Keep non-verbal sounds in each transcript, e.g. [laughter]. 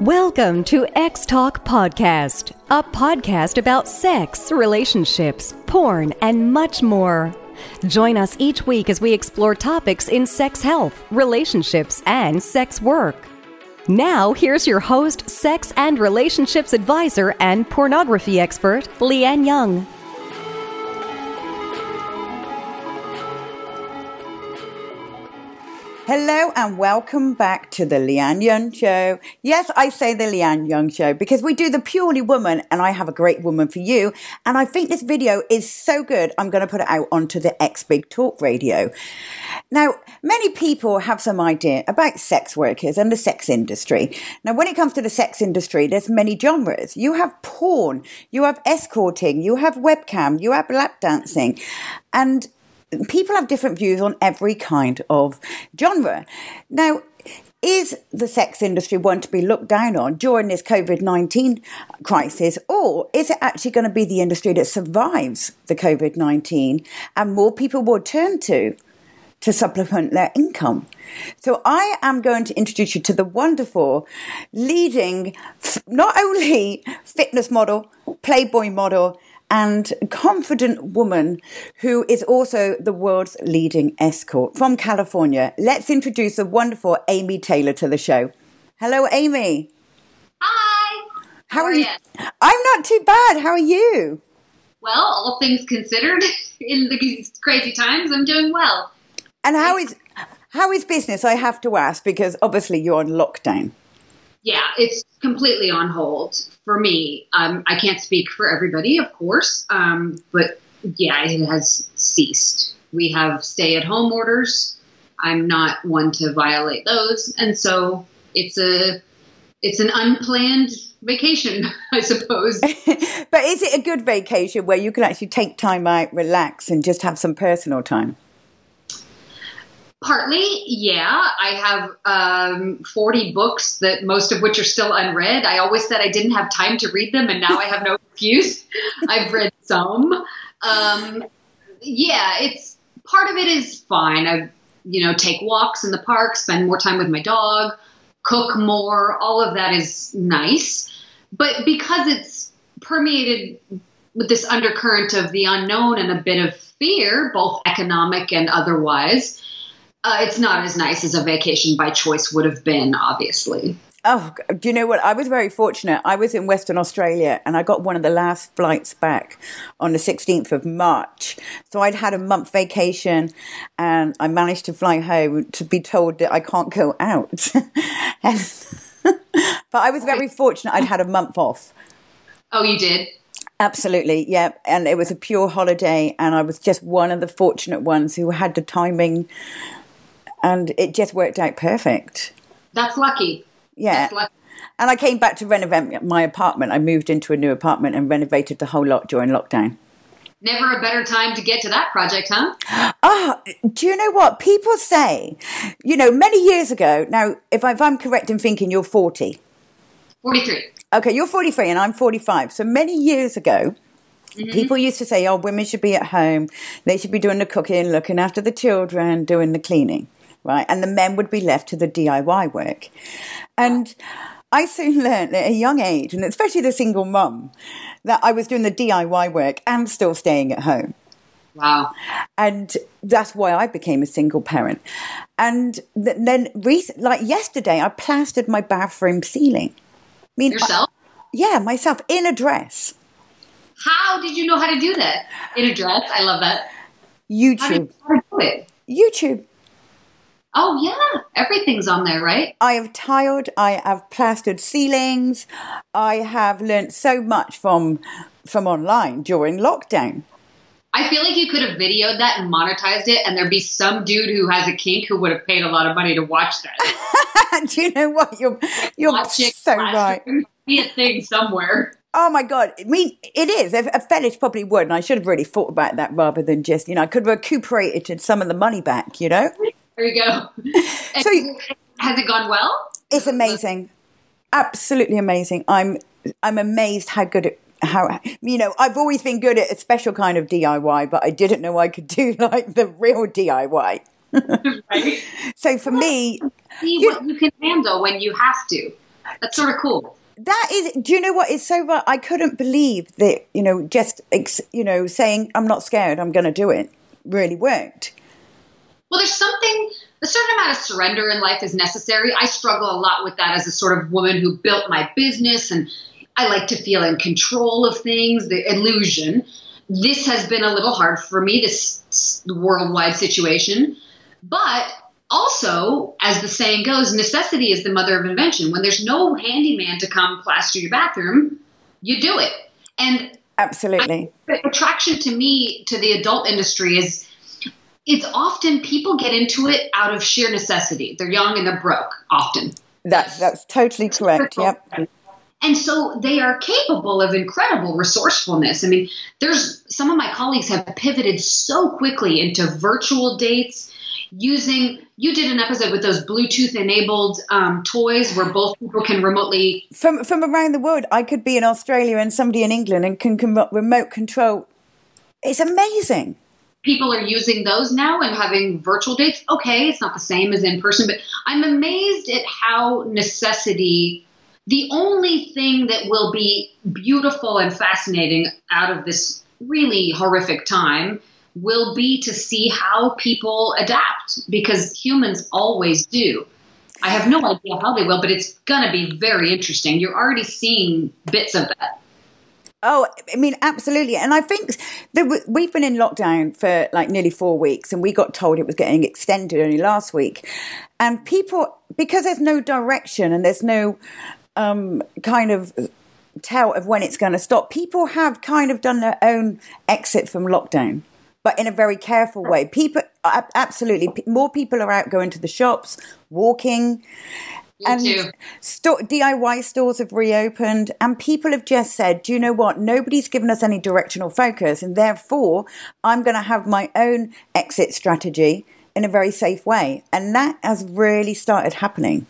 Welcome to X Talk Podcast, a podcast about sex, relationships, porn, and much more. Join us each week as we explore topics in sex health, relationships, and sex work. Now, here's your host, sex and relationships advisor, and pornography expert, Lianne Young. Hello and welcome back to the Lianne Young Show. Yes, I say the Lianne Young Show because we do the purely woman and I have a great woman for you. And I think this video is so good, I'm going to put it out onto the X Big Talk radio. Now, many people have some idea about sex workers and the sex industry. Now, when it comes to the sex industry, there's many genres. You have porn, you have escorting, you have webcam, you have lap dancing. And people have different views on every kind of genre. Now, is the sex industry one to be looked down on during this COVID 19 crisis, or is it actually going to be the industry that survives the COVID 19 and more people will turn to? To supplement their income. So, I am going to introduce you to the wonderful leading, not only [laughs] fitness model, Playboy model, and confident woman who is also the world's leading escort from California. Let's introduce the wonderful Amy Taylor to the show. Hello, Amy. Hi. How, How are, you? you? I'm not too bad. How are you? Well, all things considered, [laughs] in these crazy times, I'm doing well. And how is how is business? I have to ask because obviously you're on lockdown. Yeah, it's completely on hold for me. Um, I can't speak for everybody, of course, um, but yeah, it has ceased. We have stay at home orders. I'm not one to violate those, and so it's a it's an unplanned vacation, [laughs] I suppose. [laughs] but is it a good vacation where you can actually take time out, relax, and just have some personal time? Partly, yeah. I have um, 40 books that most of which are still unread. I always said I didn't have time to read them, and now I have no [laughs] excuse. I've read some. Um, yeah, it's part of it is fine. I, you know, take walks in the park, spend more time with my dog, cook more. All of that is nice, but because it's permeated with this undercurrent of the unknown and a bit of fear, both economic and otherwise uh, it's not as nice as a vacation by choice would have been, obviously. Oh, do you know what? I was very fortunate. I was in Western Australia and I got one of the last flights back on the 16th of March. So I'd had a month vacation and I managed to fly home to be told that I can't go out. [laughs] [laughs] but I was very fortunate. I'd had a month off. Oh, you did? Absolutely, yeah. And it was a pure holiday, and I was just one of the fortunate ones who had the timing and it just worked out perfect. That's lucky. Yeah. That's lucky. And I came back to renovate my apartment. I moved into a new apartment and renovated the whole lot during lockdown. Never a better time to get to that project, huh? Ah, oh, do you know what people say? You know, many years ago. Now, if, I, if I'm correct in thinking, you're 40. 43. Okay, you're 43 and I'm 45. So many years ago, Mm-hmm. People used to say, oh, women should be at home. They should be doing the cooking, looking after the children, doing the cleaning right? And the men would be left to the DIY work. And I soon learned at a young age, and especially the single mum, that I was doing the DIY work and still staying at home. Wow. And that's why I became a single parent. And th- then, recent, like yesterday, I plastered my bathroom ceiling. I mean, yourself? I, yeah, myself in a dress. How did you know how to do that? In a dress? I love that. YouTube. You do it? YouTube. Oh yeah, everything's on there, right? I have tiled, I have plastered ceilings. I have learnt so much from from online during lockdown. I feel like you could have videoed that and monetized it, and there'd be some dude who has a kink who would have paid a lot of money to watch that. [laughs] Do you know what? You're you're so right. Be a thing somewhere. Oh my god! I mean, it is a fetish probably would, and I should have really thought about that rather than just you know I could have recuperated some of the money back. You know. There you go. [laughs] so has it gone well? It's amazing, absolutely amazing. I'm I'm amazed how good it how you know I've always been good at a special kind of DIY, but I didn't know I could do [laughs] like the real DIY. right. [laughs] So for me, see what you can handle when you have to. That's sort of cool. That is, do you know what is so right? I couldn't believe that, you know, just, you know, saying, I'm not scared, I'm going to do it really worked. Well, there's something, a certain amount of surrender in life is necessary. I struggle a lot with that as a sort of woman who built my business and I like to feel in control of things, the illusion. This has been a little hard for me, this worldwide situation. But also, as the saying goes, necessity is the mother of invention. When there's no handyman to come plaster your bathroom, you do it. And absolutely, attraction to me to the adult industry is it's often people get into it out of sheer necessity. They're young and they're broke often. That's that's totally correct. Yep. And so they are capable of incredible resourcefulness. I mean, there's some of my colleagues have pivoted so quickly into virtual dates using you did an episode with those bluetooth enabled um, toys where both people can remotely from from around the world i could be in australia and somebody in england and can com- remote control it's amazing people are using those now and having virtual dates okay it's not the same as in person but i'm amazed at how necessity the only thing that will be beautiful and fascinating out of this really horrific time will be to see how people adapt because humans always do. I have no idea how they will, but it's going to be very interesting. You're already seeing bits of that. Oh, I mean, absolutely. And I think that we've been in lockdown for like nearly four weeks, and we got told it was getting extended only last week. And people, because there's no direction and there's no um, kind of tell of when it's going to stop, people have kind of done their own exit from lockdown but in a very careful way. People, absolutely, more people are out going to the shops, walking. And sto- DIY stores have reopened, and people have just said, "Do you know what? Nobody's given us any directional focus, and therefore, I'm going to have my own exit strategy in a very safe way." And that has really started happening.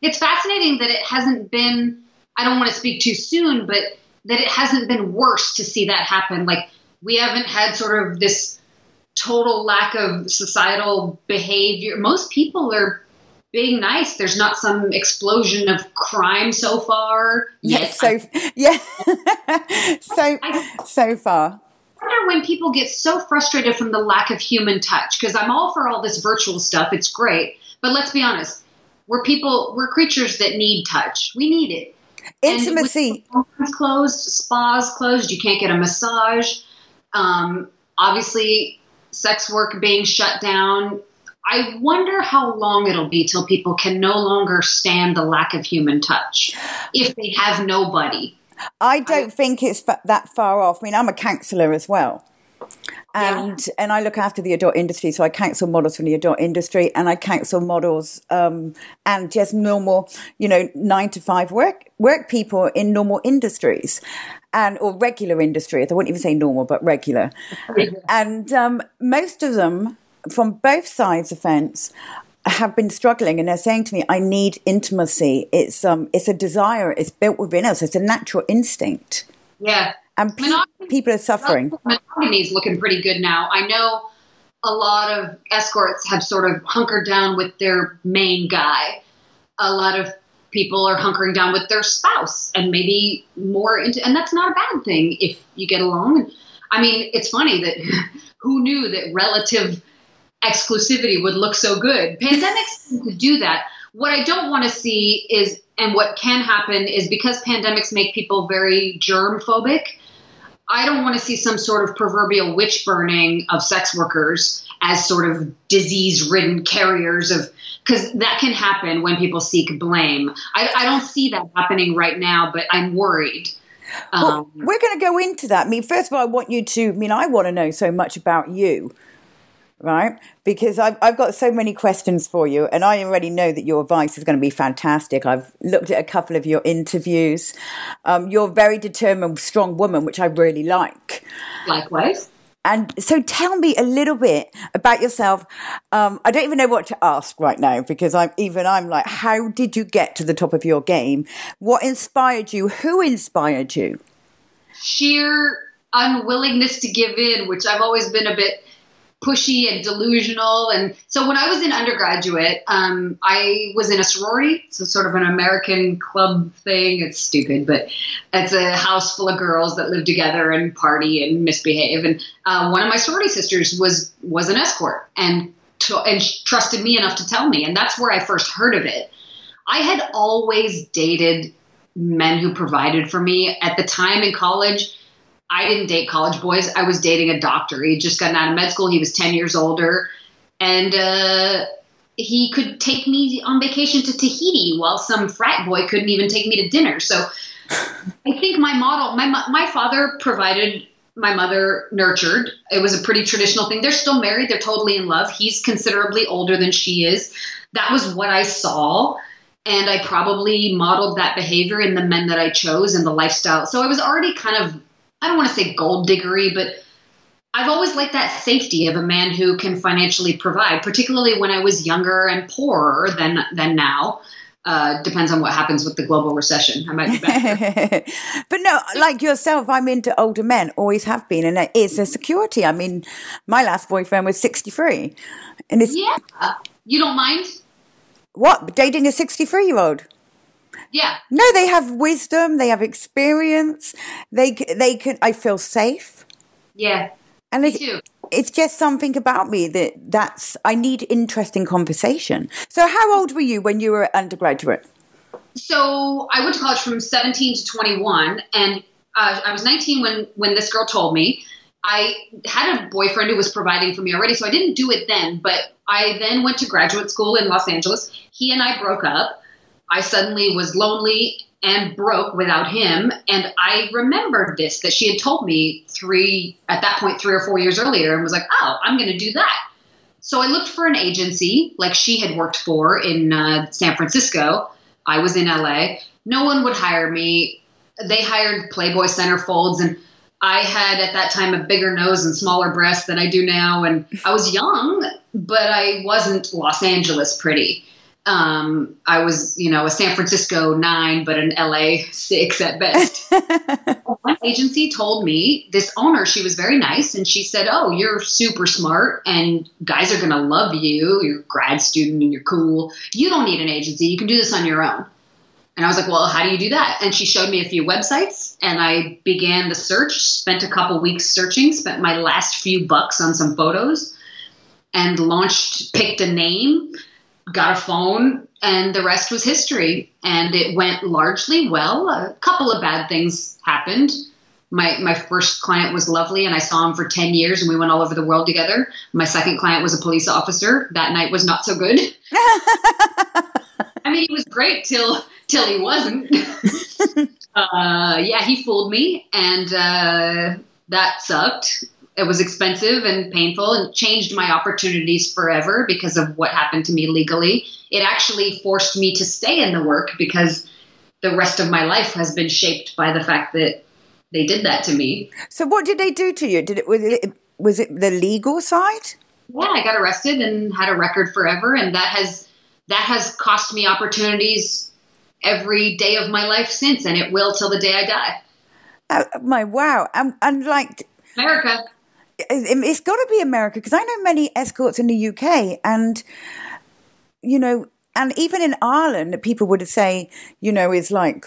It's fascinating that it hasn't been. I don't want to speak too soon, but that it hasn't been worse to see that happen. Like we haven't had sort of this total lack of societal behavior. Most people are being nice. There's not some explosion of crime so far. Yes, so [laughs] yeah, so so far. I wonder when people get so frustrated from the lack of human touch because I'm all for all this virtual stuff. It's great, but let's be honest. We're people. We're creatures that need touch. We need it. Intimacy. closed, spas closed. You can't get a massage. Um, obviously, sex work being shut down. I wonder how long it'll be till people can no longer stand the lack of human touch if they have nobody. I don't I, think it's that far off. I mean, I'm a counsellor as well. And yeah. and I look after the adult industry, so I counsel models from the adult industry, and I counsel models um, and just normal, you know, nine to five work work people in normal industries and or regular industries. I wouldn't even say normal, but regular. [laughs] and um, most of them, from both sides of fence, have been struggling, and they're saying to me, "I need intimacy. It's um, it's a desire. It's built within us. It's a natural instinct." Yeah, and pe- people are suffering. Monogamy is looking pretty good now. I know a lot of escorts have sort of hunkered down with their main guy. A lot of people are hunkering down with their spouse and maybe more into and that's not a bad thing if you get along i mean it's funny that [laughs] who knew that relative exclusivity would look so good pandemics [laughs] seem to do that what i don't want to see is and what can happen is because pandemics make people very germ phobic i don't want to see some sort of proverbial witch burning of sex workers as sort of disease ridden carriers of because that can happen when people seek blame. I, I, don't see that happening right now, but I'm worried. Um, well, we're going to go into that. I mean, first of all, I want you to, I mean, I want to know so much about you, right? Because I've, I've got so many questions for you, and I already know that your advice is going to be fantastic. I've looked at a couple of your interviews. Um, you're a very determined, strong woman, which I really like. Likewise. And so tell me a little bit about yourself. Um, I don't even know what to ask right now because I'm even I'm like, how did you get to the top of your game? What inspired you? Who inspired you? Sheer unwillingness to give in, which I've always been a bit pushy and delusional. And so when I was in undergraduate, um, I was in a sorority, so sort of an American club thing. It's stupid, but it's a house full of girls that live together and party and misbehave. And uh, one of my sorority sisters was was an escort and and trusted me enough to tell me, and that's where I first heard of it. I had always dated men who provided for me at the time in college. I didn't date college boys. I was dating a doctor. He had just gotten out of med school. He was 10 years older. And uh, he could take me on vacation to Tahiti while some frat boy couldn't even take me to dinner. So [laughs] I think my model, my, my father provided, my mother nurtured. It was a pretty traditional thing. They're still married. They're totally in love. He's considerably older than she is. That was what I saw. And I probably modeled that behavior in the men that I chose and the lifestyle. So I was already kind of I don't want to say gold diggery, but I've always liked that safety of a man who can financially provide, particularly when I was younger and poorer than than now. Uh, depends on what happens with the global recession. I might be better. [laughs] but no, like yourself, I'm into older men, always have been, and it is a security. I mean, my last boyfriend was 63, and it's yeah. You don't mind what dating a 63 year old? Yeah. No, they have wisdom. They have experience. They they can. I feel safe. Yeah. And me too. it's just something about me that that's I need interesting conversation. So, how old were you when you were undergraduate? So I went to college from 17 to 21, and uh, I was 19 when when this girl told me. I had a boyfriend who was providing for me already, so I didn't do it then. But I then went to graduate school in Los Angeles. He and I broke up. I suddenly was lonely and broke without him. And I remembered this that she had told me three, at that point, three or four years earlier, and was like, oh, I'm going to do that. So I looked for an agency like she had worked for in uh, San Francisco. I was in LA. No one would hire me. They hired Playboy centerfolds, and I had at that time a bigger nose and smaller breasts than I do now. And I was young, but I wasn't Los Angeles pretty um, I was, you know, a San Francisco nine, but an LA six at best. [laughs] One agency told me this owner, she was very nice, and she said, "Oh, you're super smart, and guys are going to love you. You're a grad student, and you're cool. You don't need an agency. You can do this on your own." And I was like, "Well, how do you do that?" And she showed me a few websites, and I began the search. Spent a couple weeks searching. Spent my last few bucks on some photos, and launched. Picked a name got a phone, and the rest was history. And it went largely well. A couple of bad things happened. My my first client was lovely, and I saw him for ten years, and we went all over the world together. My second client was a police officer. That night was not so good. [laughs] I mean, he was great till till he wasn't. [laughs] uh, yeah, he fooled me, and uh, that sucked it was expensive and painful and changed my opportunities forever because of what happened to me legally. It actually forced me to stay in the work because the rest of my life has been shaped by the fact that they did that to me. So what did they do to you? Did it was it was it the legal side? Yeah, I got arrested and had a record forever and that has that has cost me opportunities every day of my life since and it will till the day I die. Oh, my wow. And, and like America it's got to be America because I know many escorts in the UK, and you know, and even in Ireland, people would say, you know, is like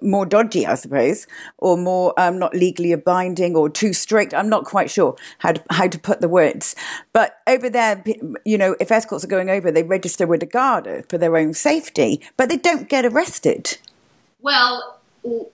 more dodgy, I suppose, or more um, not legally binding or too strict. I'm not quite sure how to, how to put the words. But over there, you know, if escorts are going over, they register with the Garda for their own safety, but they don't get arrested. Well,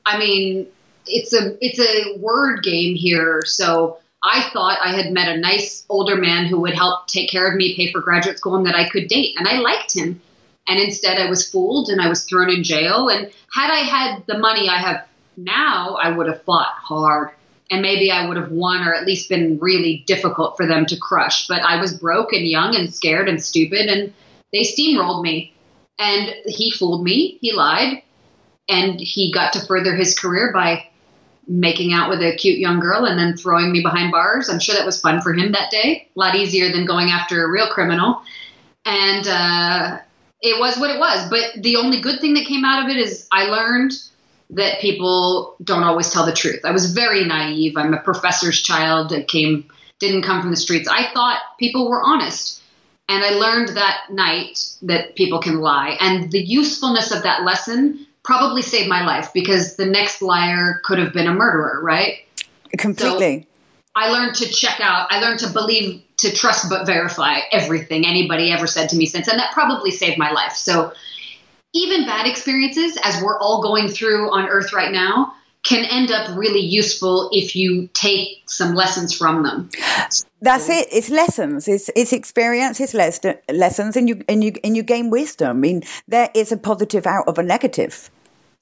I mean, it's a it's a word game here, so I thought I had met a nice older man who would help take care of me, pay for graduate school, and that I could date. And I liked him. And instead, I was fooled and I was thrown in jail. And had I had the money I have now, I would have fought hard. And maybe I would have won or at least been really difficult for them to crush. But I was broke and young and scared and stupid, and they steamrolled me. And he fooled me. He lied. And he got to further his career by making out with a cute young girl and then throwing me behind bars. I'm sure that was fun for him that day. A lot easier than going after a real criminal. And uh, it was what it was. But the only good thing that came out of it is I learned that people don't always tell the truth. I was very naive. I'm a professor's child. I came didn't come from the streets. I thought people were honest. And I learned that night that people can lie. And the usefulness of that lesson probably saved my life because the next liar could have been a murderer, right? Completely. So I learned to check out. I learned to believe, to trust but verify everything anybody ever said to me since. And that probably saved my life. So even bad experiences, as we're all going through on earth right now, can end up really useful if you take some lessons from them. That's it. It's lessons. It's it's experience. It's les- lessons, and you and you and you gain wisdom. I mean, there is a positive out of a negative.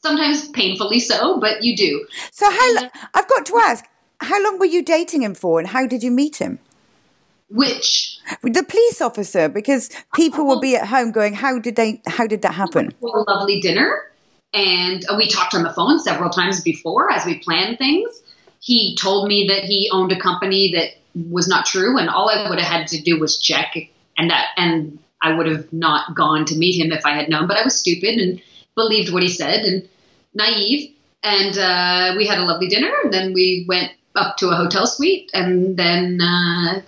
Sometimes painfully so, but you do. So how? I've got to ask, how long were you dating him for, and how did you meet him? Which the police officer, because people will oh. be at home going, "How did they? How did that happen?" A lovely dinner and we talked on the phone several times before as we planned things. He told me that he owned a company that was not true, and all I would have had to do was check, and that and I would have not gone to meet him if I had known. But I was stupid and believed what he said and naive. And uh, we had a lovely dinner, and then we went up to a hotel suite, and then uh,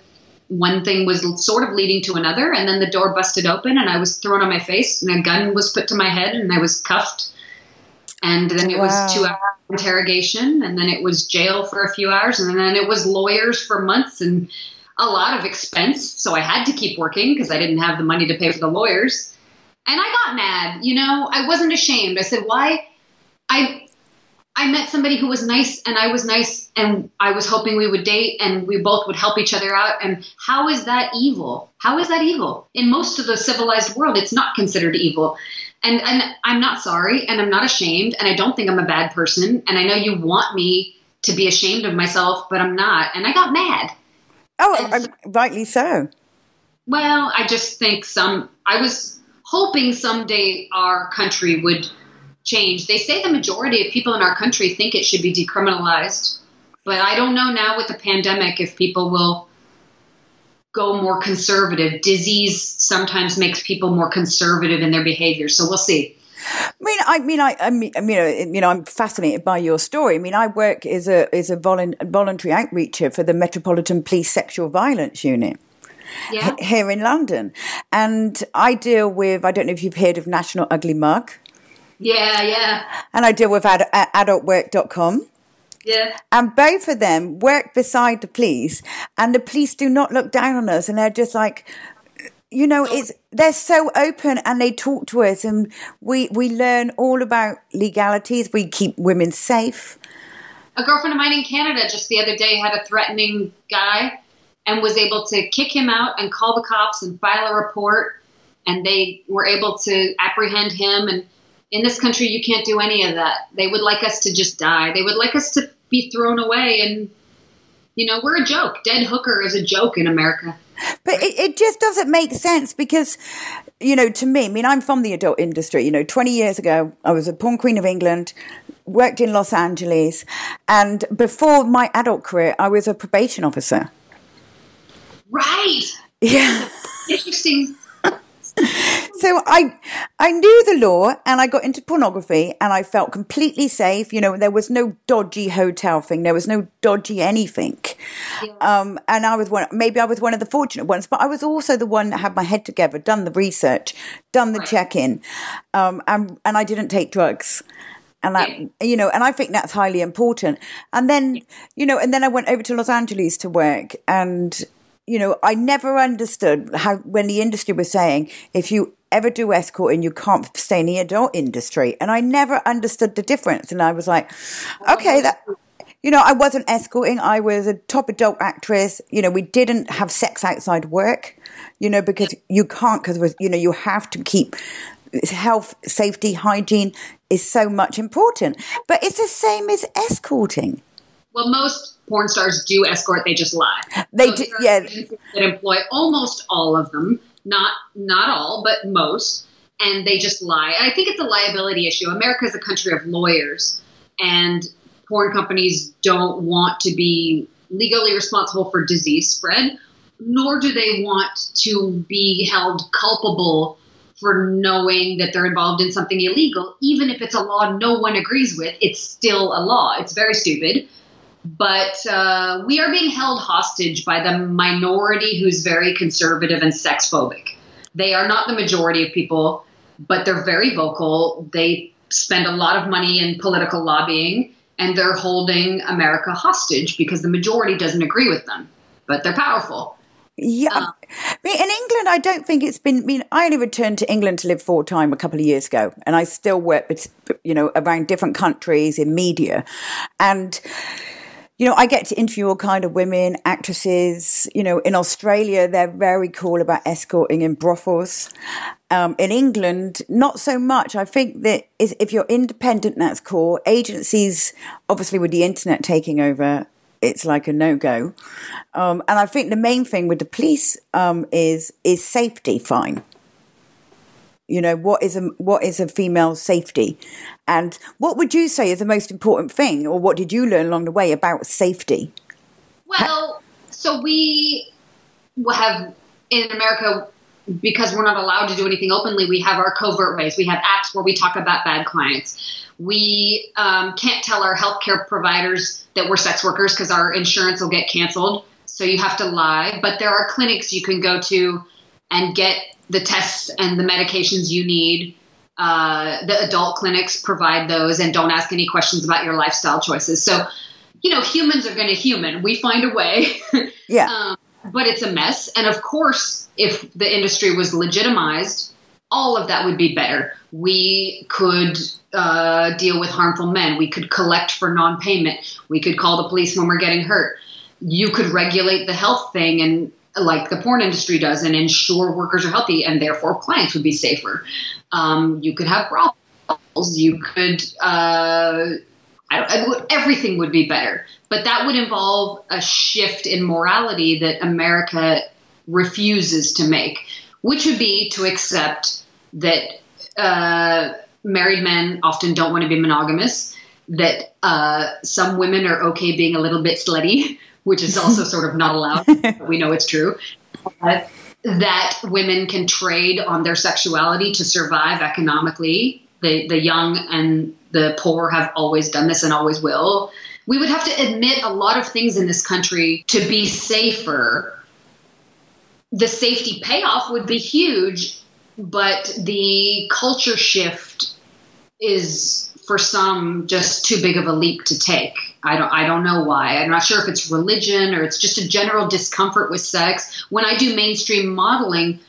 one thing was sort of leading to another, and then the door busted open, and I was thrown on my face, and a gun was put to my head, and I was cuffed and then it wow. was two hour interrogation and then it was jail for a few hours and then it was lawyers for months and a lot of expense. So i had to keep working because i didn't have the money to pay for the lawyers. And i got mad you know? I wasn't ashamed. I said why? I i met somebody who was nice and i was nice and i was hoping we would date and we both would help each other out. And how is that evil? How is that evil? In most of the civilized world it's not considered evil and and I'm not sorry and I'm not ashamed and I don't think I'm a bad person and I know you want me to be ashamed of myself but I'm not and I got mad. Oh, and, um, rightly so. Well, I just think some I was hoping someday our country would change. They say the majority of people in our country think it should be decriminalized, but I don't know now with the pandemic if people will go more conservative. Disease sometimes makes people more conservative in their behavior. So we'll see. I mean, I mean, I, I mean, you uh, know, you know, I'm fascinated by your story. I mean, I work as a as a voluntary outreacher for the Metropolitan Police Sexual Violence Unit. Yeah. Here in London. And I deal with, I don't know if you've heard of National Ugly Mug. Yeah, yeah. And I deal with ad, adultwork.com. Yeah. And both of them work beside the police, and the police do not look down on us, and they're just like, you know, it's they're so open and they talk to us, and we we learn all about legalities. We keep women safe. A girlfriend of mine in Canada just the other day had a threatening guy and was able to kick him out and call the cops and file a report, and they were able to apprehend him and in this country, you can't do any of that. They would like us to just die. They would like us to be thrown away. And, you know, we're a joke. Dead hooker is a joke in America. But it, it just doesn't make sense because, you know, to me, I mean, I'm from the adult industry. You know, 20 years ago, I was a porn queen of England, worked in Los Angeles. And before my adult career, I was a probation officer. Right. Yeah. Interesting so I I knew the law and I got into pornography and I felt completely safe. You know, there was no dodgy hotel thing. There was no dodgy anything. Yeah. Um, and I was one, maybe I was one of the fortunate ones, but I was also the one that had my head together, done the research, done the right. check-in. Um, and, and I didn't take drugs and that you know and i think that's highly important and then you know and then i went over to los angeles to work and you know, I never understood how when the industry was saying if you ever do escorting, you can't stay in the adult industry, and I never understood the difference. And I was like, okay, that. You know, I wasn't escorting. I was a top adult actress. You know, we didn't have sex outside work. You know, because you can't. Because you know, you have to keep health, safety, hygiene is so much important. But it's the same as escorting. Well, most porn stars do escort; they just lie. They so do, yeah. That employ almost all of them, not not all, but most, and they just lie. I think it's a liability issue. America is a country of lawyers, and porn companies don't want to be legally responsible for disease spread, nor do they want to be held culpable for knowing that they're involved in something illegal, even if it's a law no one agrees with, it's still a law. It's very stupid but uh, we are being held hostage by the minority who's very conservative and sex phobic. They are not the majority of people, but they're very vocal. They spend a lot of money in political lobbying, and they're holding America hostage because the majority doesn't agree with them, but they're powerful. Yeah, um, in England, I don't think it's been. I mean, I only returned to England to live full time a couple of years ago, and I still work with, you know, around different countries in media, and you know, I get to interview all kind of women, actresses. You know, in Australia, they're very cool about escorting in brothels. Um, in England, not so much. I think that if you're independent, that's cool. Agencies, obviously, with the internet taking over, it's like a no go. Um, and I think the main thing with the police um, is is safety. Fine. You know what is a what is a female safety, and what would you say is the most important thing, or what did you learn along the way about safety? Well, so we have in America because we're not allowed to do anything openly. We have our covert ways. We have apps where we talk about bad clients. We um, can't tell our healthcare providers that we're sex workers because our insurance will get canceled. So you have to lie. But there are clinics you can go to and get the tests and the medications you need. Uh, the adult clinics provide those and don't ask any questions about your lifestyle choices. So, you know, humans are going to human. We find a way. [laughs] Yeah. um, but it's a mess. And of course, if the industry was legitimized, all of that would be better. We could uh, deal with harmful men. We could collect for non payment. We could call the police when we're getting hurt. You could regulate the health thing and like the porn industry does and ensure workers are healthy and therefore clients would be safer. Um, you could have brothels. You could, uh, would, everything would be better. But that would involve a shift in morality that America refuses to make, which would be to accept that uh, married men often don't want to be monogamous, that uh, some women are okay being a little bit slutty, which is also sort of not allowed. [laughs] But we know it's true. Uh, that women can trade on their sexuality to survive economically. The, the young and the poor have always done this and always will. We would have to admit a lot of things in this country to be safer. The safety payoff would be huge, but the culture shift is for some just too big of a leap to take. I don't I don't know why. I'm not sure if it's religion or it's just a general discomfort with sex. When I do mainstream modeling,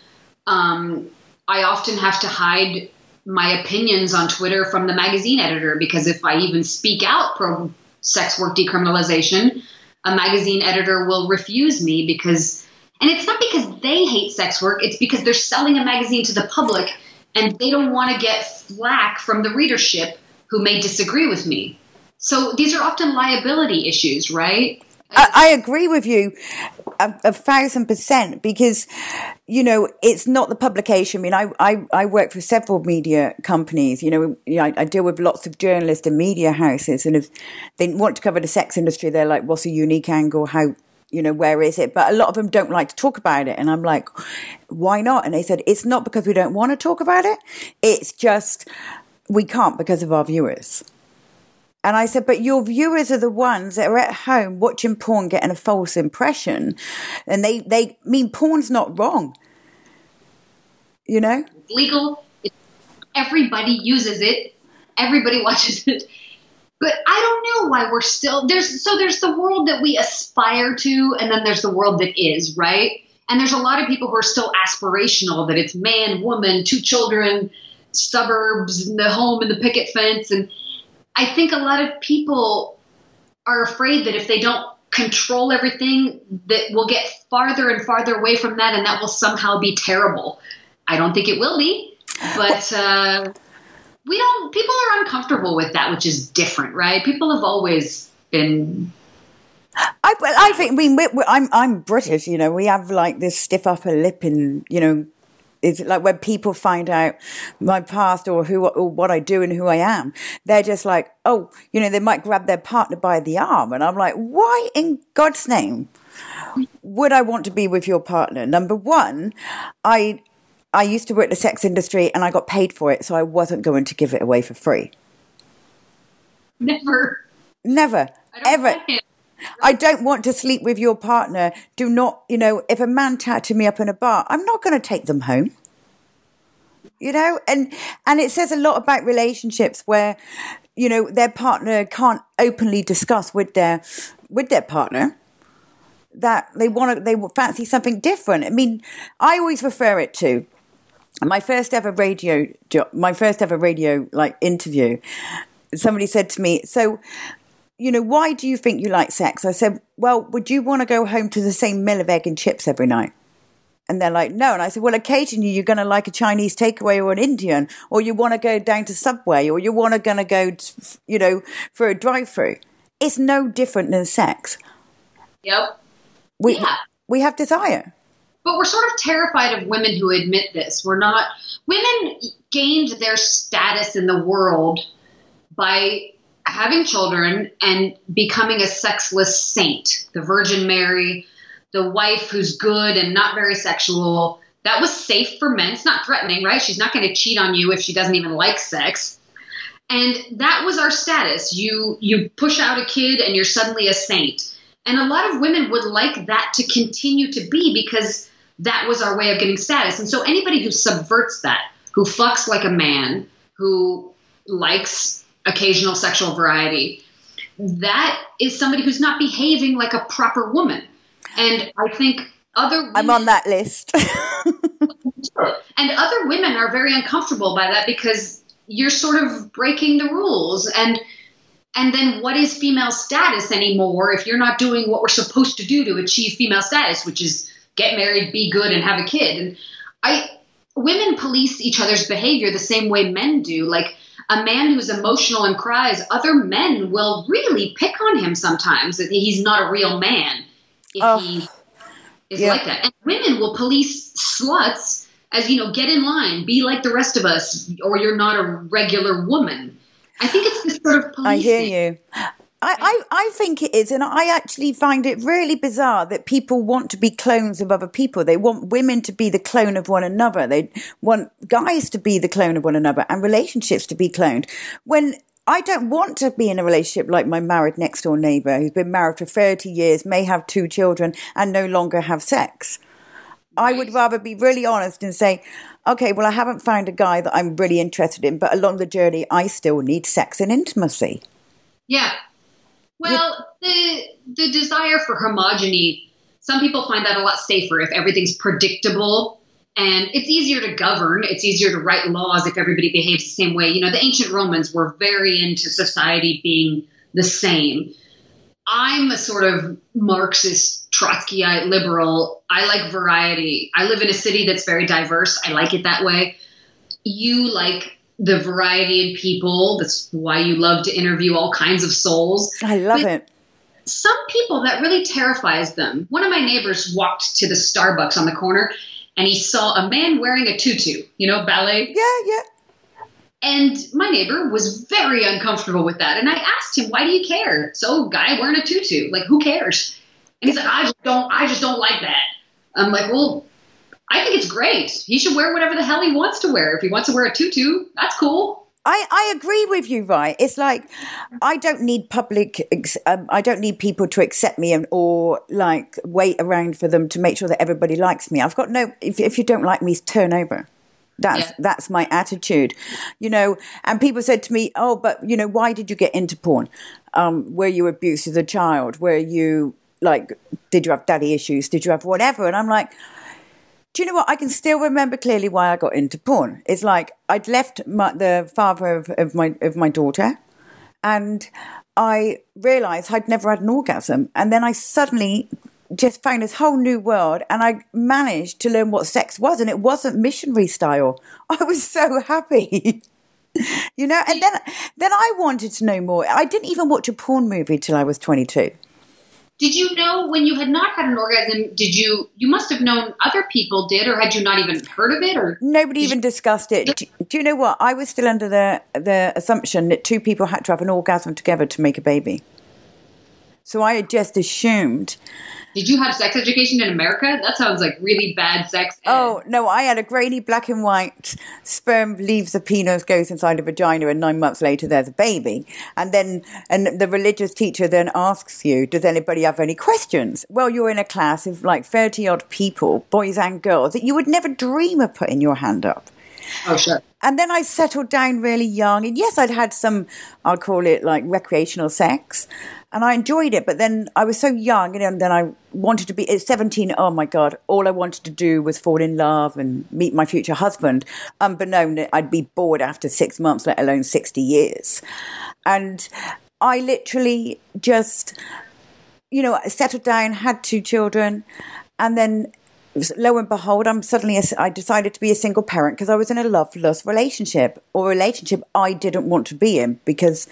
um, I often have to hide my opinions on Twitter from the magazine editor because if I even speak out pro sex work decriminalization, a magazine editor will refuse me because and it's not because they hate sex work, it's because they're selling a magazine to the public and they don't want to get flack from the readership who may disagree with me. So these are often liability issues, right? I, I agree with you a, a, thousand percent because, you know, it's not the publication. I mean, I, I, I work for several media companies. You know, I, I, deal with lots of journalists and media houses. And if they want to cover the sex industry, they're like, what's a unique angle? How, you know, where is it? But a lot of them don't like to talk about it. And I'm like, why not? And they said, it's not because we don't want to talk about it. It's just we can't because of our viewers. And I said, but your viewers are the ones that are at home watching porn, getting a false impression. And they, they mean porn's not wrong. You know? Legal. Everybody uses it. Everybody [laughs] watches it. But I don't know why we're still there's so there's the world that we aspire to, and then there's the world that is, right? And there's a lot of people who are still aspirational that it's man, woman, two children, suburbs and the home and the picket fence. And I think a lot of people are afraid that if they don't control everything, that we'll get farther and farther away from that, and that will somehow be terrible. I don't think it will be, but uh, we don't. People are uncomfortable with that, which is different, right? People have always been I, I think I mean we, we, I'm I'm British, you know. We have like this stiff upper lip, and you know, it's like when people find out my past or who or what I do and who I am, they're just like, oh, you know, they might grab their partner by the arm, and I'm like, why in God's name would I want to be with your partner? Number one, I I used to work in the sex industry and I got paid for it, so I wasn't going to give it away for free. Never. Never. Ever. I don't want to sleep with your partner. Do not, you know, if a man tatted me up in a bar, I'm not going to take them home. You know, and and it says a lot about relationships where, you know, their partner can't openly discuss with their with their partner that they want to they fancy something different. I mean, I always refer it to my first ever radio job, my first ever radio like interview. Somebody said to me, "So, you know, why do you think you like sex?" I said, "Well, would you want to go home to the same mill of egg and chips every night?" And they're like, no. And I said, well, occasionally you're going to like a Chinese takeaway or an Indian, or you want to go down to Subway, or you want to going to go, you know, for a drive-through. It's no different than sex. Yep. We, Yeah. we have desire. But we're sort of terrified of women who admit this. We're not, women gained their status in the world by having children and becoming a sexless saint, the Virgin Mary, the wife who's good and not very sexual. That was safe for men. It's not threatening, right? She's not going to cheat on you if she doesn't even like sex. And that was our status. You you push out a kid and you're suddenly a saint. And a lot of women would like that to continue to be because that was our way of getting status. And so anybody who subverts that, who fucks like a man, who likes occasional sexual variety, that is somebody who's not behaving like a proper woman. And I think other women, I'm on that list. [laughs] and other women are very uncomfortable by that because you're sort of breaking the rules and and then what is female status anymore if you're not doing what we're supposed to do to achieve female status which is get married be good and have a kid and i women police each other's behavior the same way men do. Like a man who's emotional and cries other men will really pick on him sometimes he's not a real man if Oh, he is yeah. like that. And women will police sluts as you know get in line be like the rest of us or you're not a regular woman. I think it's this sort of policing I hear you. I, I, I think it is, and I actually find it really bizarre that people want to be clones of other people. They want women to be the clone of one another. They want guys to be the clone of one another and relationships to be cloned. When I don't want to be in a relationship like my married next door neighbor who's been married for 30 years, may have two children, and no longer have sex. I would rather be really honest and say, okay, well, I haven't found a guy that I'm really interested in, but along the journey, I still need sex and intimacy. Yeah. Well, the the desire for homogeny, some people find that a lot safer if everything's predictable and it's easier to govern, it's easier to write laws if everybody behaves the same way. You know, the ancient Romans were very into society being the same. I'm a sort of Marxist, Trotskyite liberal. I like variety. I live in a city that's very diverse. I like it that way. You like the variety in people. That's why you love to interview all kinds of souls. I love But it. Some people that really terrifies them. One of my neighbors walked to the Starbucks on the corner and he saw a man wearing a tutu, you know, ballet. Yeah, yeah. And my neighbor was very uncomfortable with that. And I asked him, why do you care? So guy wearing a tutu, like who cares? And he's like, I just don't, I just don't like that. I'm like, well, I think it's great. He should wear whatever the hell he wants to wear. If he wants to wear a tutu, that's cool. I, I agree with you, right? It's like I don't need public, ex- um, I don't need people to accept me and or like wait around for them to make sure that everybody likes me. I've got no. If if you don't like me, turn over. That's Yeah. that's my attitude, you know. And people said to me, "Oh, but you know, why did you get into porn? Um, were you abused as a child? Were you like, did you have daddy issues? Did you have whatever?" And I'm like, do you know what? I can still remember clearly why I got into porn. It's like I'd left my, the father of, of my of my daughter, and I realised I'd never had an orgasm, and then I suddenly just found this whole new world, and I managed to learn what sex was, and it wasn't missionary style. [laughs] I was so happy. [laughs] You know, and then then I wanted to know more. I didn't even watch a porn movie till I was twenty two. Did you know when you had not had an orgasm? Did you? You must have known other people did, or had you not even heard of it? Or Nobody even discussed it. Do, do you know what? I was still under the the assumption that two people had to have an orgasm together to make a baby. So I had just assumed did you have sex education in America? That sounds like really bad sex. Ed. Oh no, I had a grainy black and white sperm leaves the penis, goes inside a vagina, and nine months later there's a baby. And then and the religious teacher then asks you, Does anybody have any questions? Well, you're in a class of like thirty odd people, boys and girls, that you would never dream of putting your hand up. Oh sure. And then I settled down really young. And yes, I'd had some, I'll call it like recreational sex and I enjoyed it. But then I was so young, and then I wanted to be at 17. Oh my God, all I wanted to do was fall in love and meet my future husband, um, unbeknown that I'd be bored after six months, let alone 60 years. And I literally just, you know, settled down, had two children, and then lo and behold, I'm suddenly a, I decided to be a single parent because I was in a loveless relationship or relationship I didn't want to be in because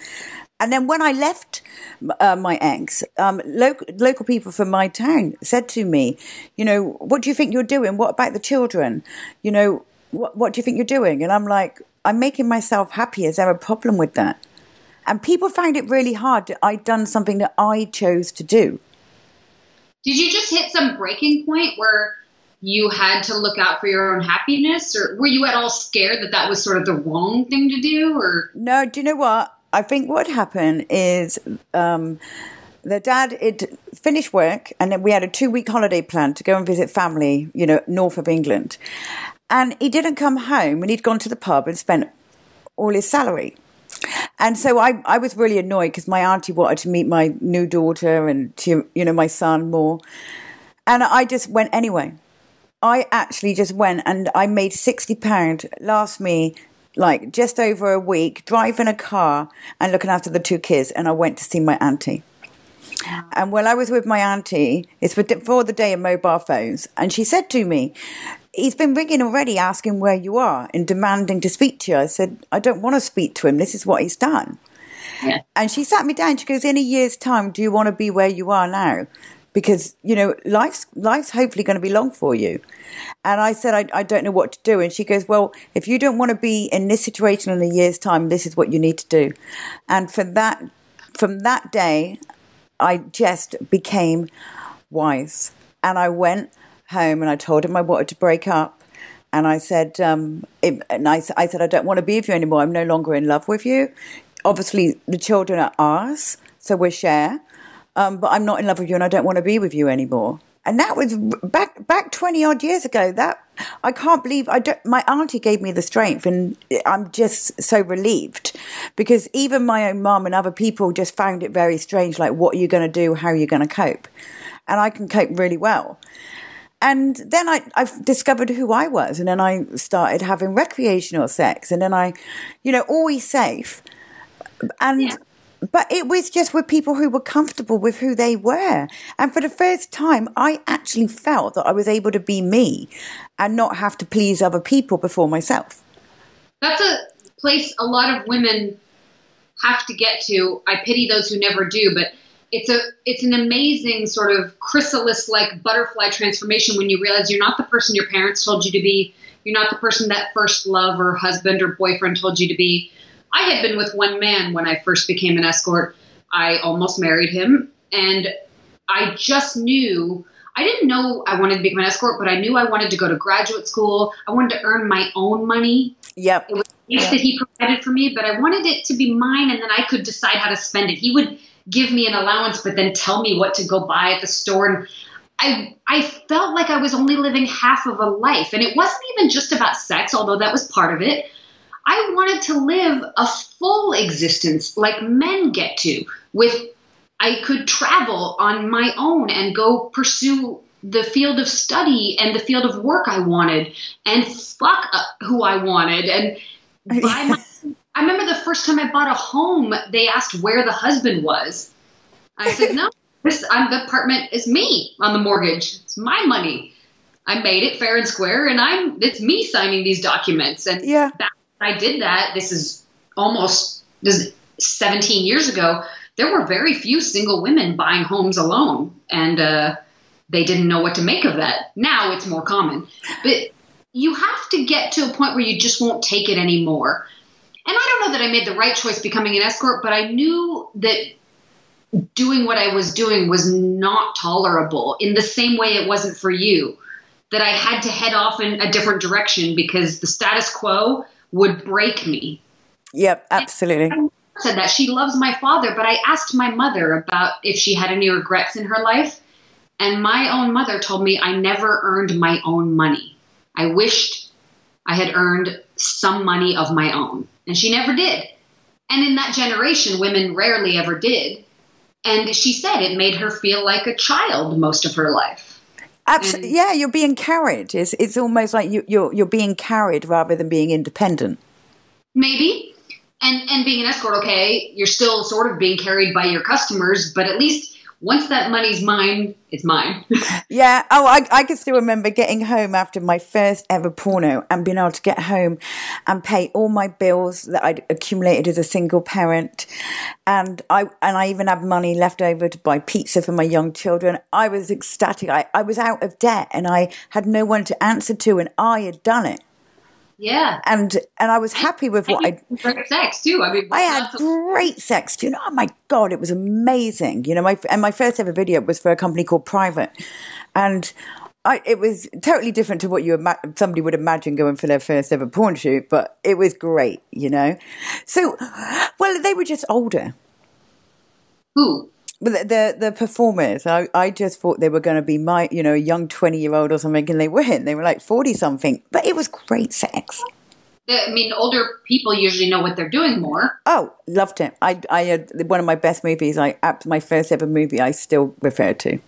and then when I left uh, my ex, um, local, local people from my town said to me, you know, what do you think you're doing? What about the children? You know, what, what do you think you're doing? And I'm like, I'm making myself happy. Is there a problem with that? And people found it really hard that I'd done something that I chose to do. Did you just hit some breaking point where you had to look out for your own happiness, or were you at all scared that that was sort of the wrong thing to do? Or no, do you know what? I think what happened is um, the dad had finished work, and then we had a two week holiday plan to go and visit family, you know, north of England. And he didn't come home, and he'd gone to the pub and spent all his salary. And so I, I was really annoyed because my auntie wanted to meet my new daughter and to, you know my son more, and I just went anyway. I actually just went and I made sixty pound last me like just over a week driving a car and looking after the two kids and I went to see my auntie. And while I was with my auntie, it's for the day of mobile phones, and she said to me, He's been ringing already asking where you are and demanding to speak to you. I said, I don't want to speak to him. This is what he's done. Yeah. And she sat me down. She goes, In a year's time, do you want to be where you are now? Because, you know, life's, life's hopefully going to be long for you. And I said, I, I don't know what to do. And she goes, Well, if you don't want to be in this situation in a year's time, this is what you need to do. And for that, from that day, I just became wise. And I went home and I told him I wanted to break up. And I said, um, it, and I, I said, I don't want to be with you anymore. I'm no longer in love with you. Obviously, the children are ours, so we share. Um, but I'm not in love with you and I don't want to be with you anymore. And that was back back 20 odd years ago that i can't believe i don't my auntie gave me the strength and i'm just so relieved because even my own mum and other people just found it very strange like what are you going to do? How are you going to cope? And i can cope really well. And then I, I discovered who I was, and then I started having recreational sex, and then I, you know, always safe. And yeah but it was just with people who were comfortable with who they were. And for the first time, I actually felt that I was able to be me and not have to please other people before myself. That's a place a lot of women have to get to. I pity those who never do, but it's a it's an amazing sort of chrysalis like butterfly transformation when you realize you're not the person your parents told you to be. You're not the person that first love or husband or boyfriend told you to be I had been with one man when I first became an escort. I almost married him, and I just knew. I didn't know I wanted to become an escort, but I knew I wanted to go to graduate school. I wanted to earn my own money. Yep. It was yep. that he provided for me, but I wanted it to be mine, and then I could decide how to spend it. He would give me an allowance, but then tell me what to go buy at the store. And I I felt like I was only living half of a life, and it wasn't even just about sex, although that was part of it. I wanted to live a full existence like men get to with I could travel on my own and go pursue the field of study and the field of work I wanted and fuck up who I wanted and [laughs] buy my I remember the first time I bought a home they asked where the husband was. I said [laughs] no this I'm, the apartment is me on the mortgage. It's my money. I made it fair and square and I'm it's me signing these documents and yeah. That, I did that, this is almost this 17 years ago, there were very few single women buying homes alone. And uh, they didn't know what to make of that. Now it's more common. But you have to get to a point where you just won't take it anymore. And I don't know that I made the right choice becoming an escort, but I knew that doing what I was doing was not tolerable in the same way it wasn't for you. That I had to head off in a different direction because the status quo would break me. Yep, absolutely. said that she loves my father, but I asked my mother about if she had any regrets in her life. And my own mother told me I never earned my own money. I wished I had earned some money of my own. And she never did. And in that generation, women rarely ever did. And she said it made her feel like a child most of her life. Absolutely. Mm. Yeah, you're being carried. It's, it's almost like you, you're, you're being carried rather than being independent. Maybe. And, and being an escort, okay, you're still sort of being carried by your customers, but at least once that money's mine, it's mine. [laughs] yeah. Oh, I, I can still remember getting home after my first ever porno and being able to get home and pay all my bills that I'd accumulated as a single parent. And I, and I even had money left over to buy pizza for my young children. I was ecstatic. I, I was out of debt and I had no one to answer to and I had done it. Yeah, and and I was happy with what I great sex too. I mean, I had great sex. Do you know? Oh my god, it was amazing. You know, my and my first ever video was for a company called Private, and I, it was totally different to what you ima- somebody would imagine going for their first ever porn shoot, but it was great. You know, so well they were just older. Who? The, the, the performers, I, I just thought they were going to be my, you know, a young 20 year old or something, and they weren't. They were like 40 something, but it was great sex. I mean, older people usually know what they're doing more. Oh, loved it. I, I had one of my best movies. I, my first ever movie, I still refer to.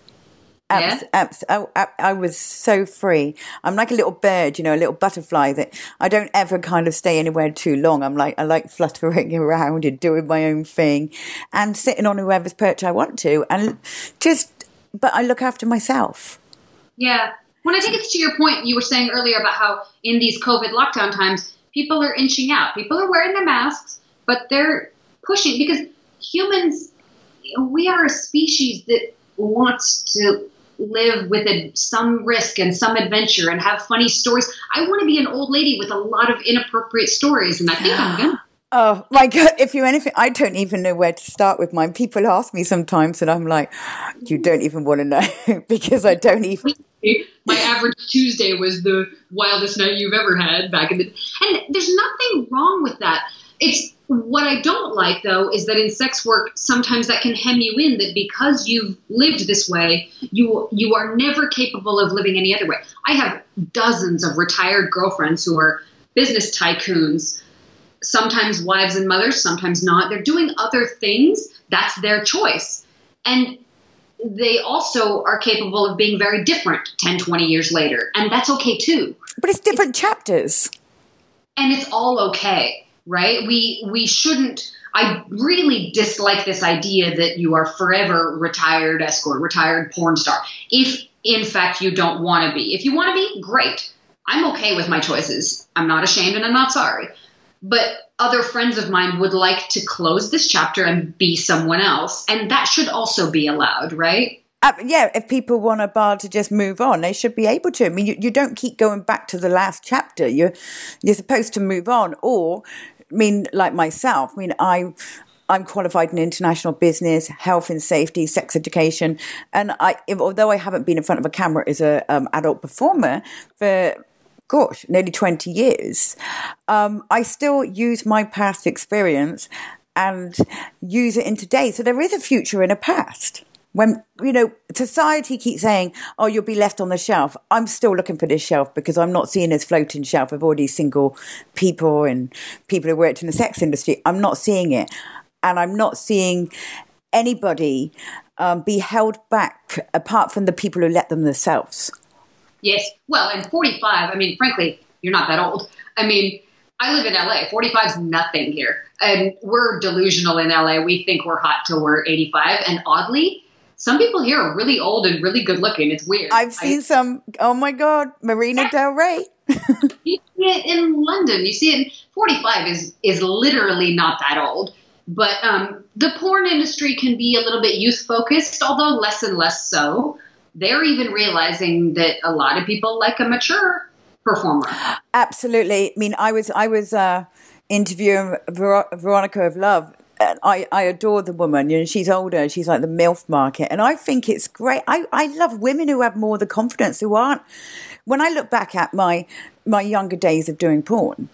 Abs, yeah. abs, oh, ab, I was so free. I'm like a little bird, you know, a little butterfly that I don't ever kind of stay anywhere too long. I'm like, I like fluttering [laughs] around and doing my own thing and sitting on whoever's perch I want to and just, but I look after myself. Yeah. When I think it's to your point, you were saying earlier about how in these COVID lockdown times, people are inching out. People are wearing their masks, but they're pushing because humans, we are a species that wants to live with a, some risk and some adventure and have funny stories. I want to be an old lady with a lot of inappropriate stories, and I think I'm gonna. [gasps] Oh my god! If you anything, I don't even know where to start with mine. People ask me sometimes, and I'm like, "You don't even want to know," [laughs] because I don't even. [laughs] My average Tuesday was the wildest night you've ever had back in the. And there's nothing wrong with that. It's what I don't like, though, is that in sex work, sometimes that can hem you in. That because you've lived this way, you you are never capable of living any other way. I have dozens of retired girlfriends who are business tycoons, sometimes wives and mothers, sometimes not. They're doing other things. That's their choice, and they also are capable of being very different 10, 20 years later, and that's okay too. But it's different it's, chapters, and it's all okay right? We we shouldn't. I really dislike this idea that you are forever retired escort, retired porn star. If in fact you don't want to be, if you want to be, great. I'm okay with my choices. I'm not ashamed and I'm not sorry. But other friends of mine would like to close this chapter and be someone else, and that should also be allowed, right? Uh, yeah, if people want a bar to just move on, they should be able to. I mean, you, you don't keep going back to the last chapter. You're you're supposed to move on, or mean, like myself, I mean, I I'm qualified in international business, health and safety, sex education, and I, although I haven't been in front of a camera as a um, adult performer for gosh, nearly 20 years, um, I still use my past experience and use it in today. So there is a future in a past when you know society keeps saying oh you'll be left on the shelf i'm still looking for this shelf because i'm not seeing this floating shelf of all these single people and people who worked in the sex industry i'm not seeing it and i'm not seeing anybody um, be held back apart from the people who let them themselves yes well and 45 i mean frankly you're not that old i mean I live in LA. 45 is nothing here. And we're delusional in LA. We think we're hot till we're 85. And oddly, some people here are really old and really good looking. It's weird. I've seen I, some. Oh my God, Marina Del Rey. [laughs] you see it in London. You see it. Forty five is is literally not that old. But um, the porn industry can be a little bit youth focused, although less and less so. They're even realizing that a lot of people like a mature performer. Absolutely. I mean, I was I was uh, interviewing Ver- Veronica Avluv and I, I adore the woman. You know, she's older. She's like the MILF market. And I think it's great. I, I love women who have more the confidence, who aren't. When I look back at my, my younger days of doing porn,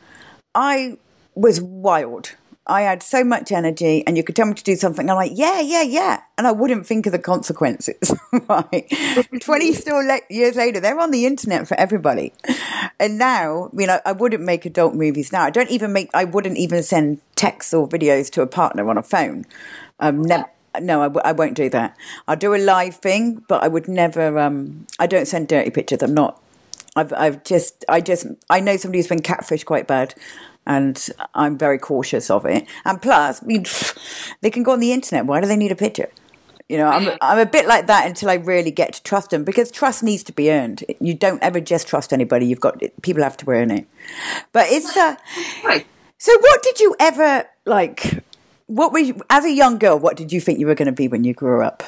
I was wild. I had so much energy, and you could tell me to do something. I'm like, yeah, yeah, yeah, and I wouldn't think of the consequences. [laughs] right? Twenty [laughs] still le- years later, they're on the internet for everybody. And now, you know, I wouldn't make adult movies now. I don't even make. I wouldn't even send texts or videos to a partner on a phone. Um, never. No, I w- I won't do that. I'll do a live thing, but I would never. Um, I don't send dirty pictures. I'm not. I've, I've just, I just, I know somebody who's been catfished quite bad and I'm very cautious of it. And plus, I mean, they can go on the internet. Why do they need a picture? You know, I'm, I'm a bit like that until I really get to trust them because trust needs to be earned. You don't ever just trust anybody. You've got people have to earn it. But it's uh, Right. so. What did you ever like? What were you, as a young girl? What did you think you were going to be when you grew up?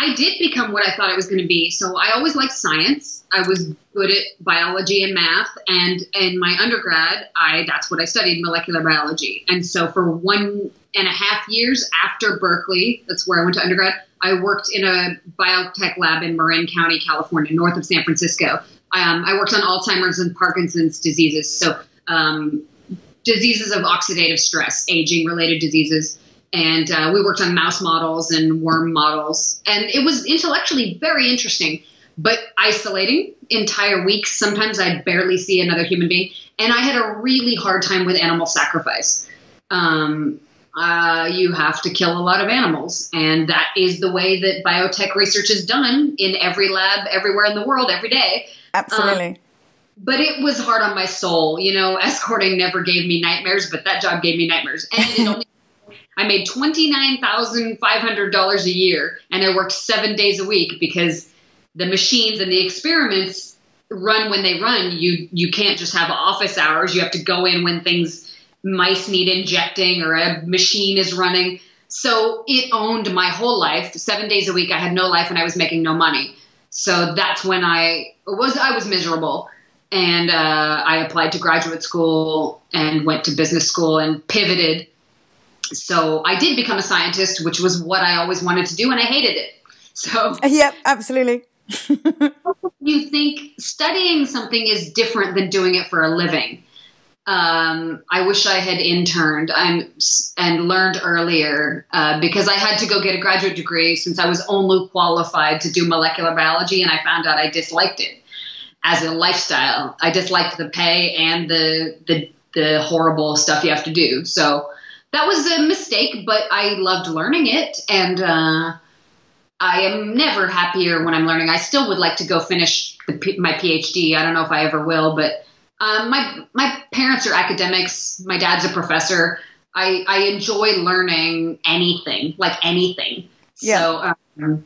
I did become what I thought I was going to be. So I always liked science. I was good at biology and math, and in my undergrad, I that's what I studied, molecular biology. And so for one and a half years after Berkeley, that's where I went to undergrad. I worked in a biotech lab in Marin County, California, north of San Francisco. Um, I worked on Alzheimer's and Parkinson's diseases, so um, diseases of oxidative stress, aging related diseases and uh, we worked on mouse models and worm models and it was intellectually very interesting but isolating entire weeks sometimes i'd barely see another human being and i had a really hard time with animal sacrifice um, uh, you have to kill a lot of animals and that is the way that biotech research is done in every lab everywhere in the world every day Absolutely. but it was hard on my soul. You know, [laughs] escorting never gave me nightmares, but that job gave me nightmares. And it only, I made twenty nine thousand five hundred dollars a year, and I worked seven days a week because the machines and the experiments run when they run. You you can't just have office hours. You have to go in when things mice need injecting or a machine is running. So it owned my whole life. Seven days a week, I had no life, and I was making no money. So that's when I was I was miserable and uh, I applied to graduate school and went to business school and pivoted. So I did become a scientist, which was what I always wanted to do, and I hated it. So [laughs] Yep, absolutely. [laughs] you think studying something is different than doing it for a living. Um, I wish I had interned I'm, and learned earlier uh, because I had to go get a graduate degree since I was only qualified to do molecular biology, and I found out I disliked it as a lifestyle. I disliked the pay and the the the horrible stuff you have to do. So that was a mistake, but I loved learning it, and uh, I am never happier when I'm learning. I still would like to go finish the, P- my PhD. I don't know if I ever will, but um, my my parents are academics. My dad's a professor. I I enjoy learning anything, like anything. Yeah. So um,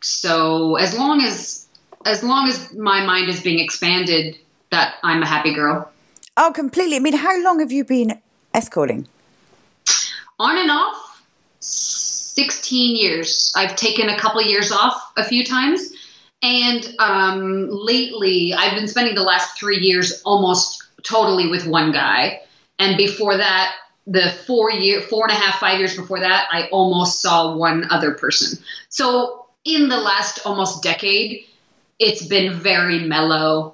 so as long as as long as my mind is being expanded, that I'm a happy girl. Oh, completely. I mean, how long have you been escorting? On and off, 16 years. I've taken a couple years off a few times. And um, lately, I've been spending the last three years almost totally with one guy. And before that, the four year, four and a half, five years before that, I almost saw one other person. So in the last almost decade, it's been very mellow.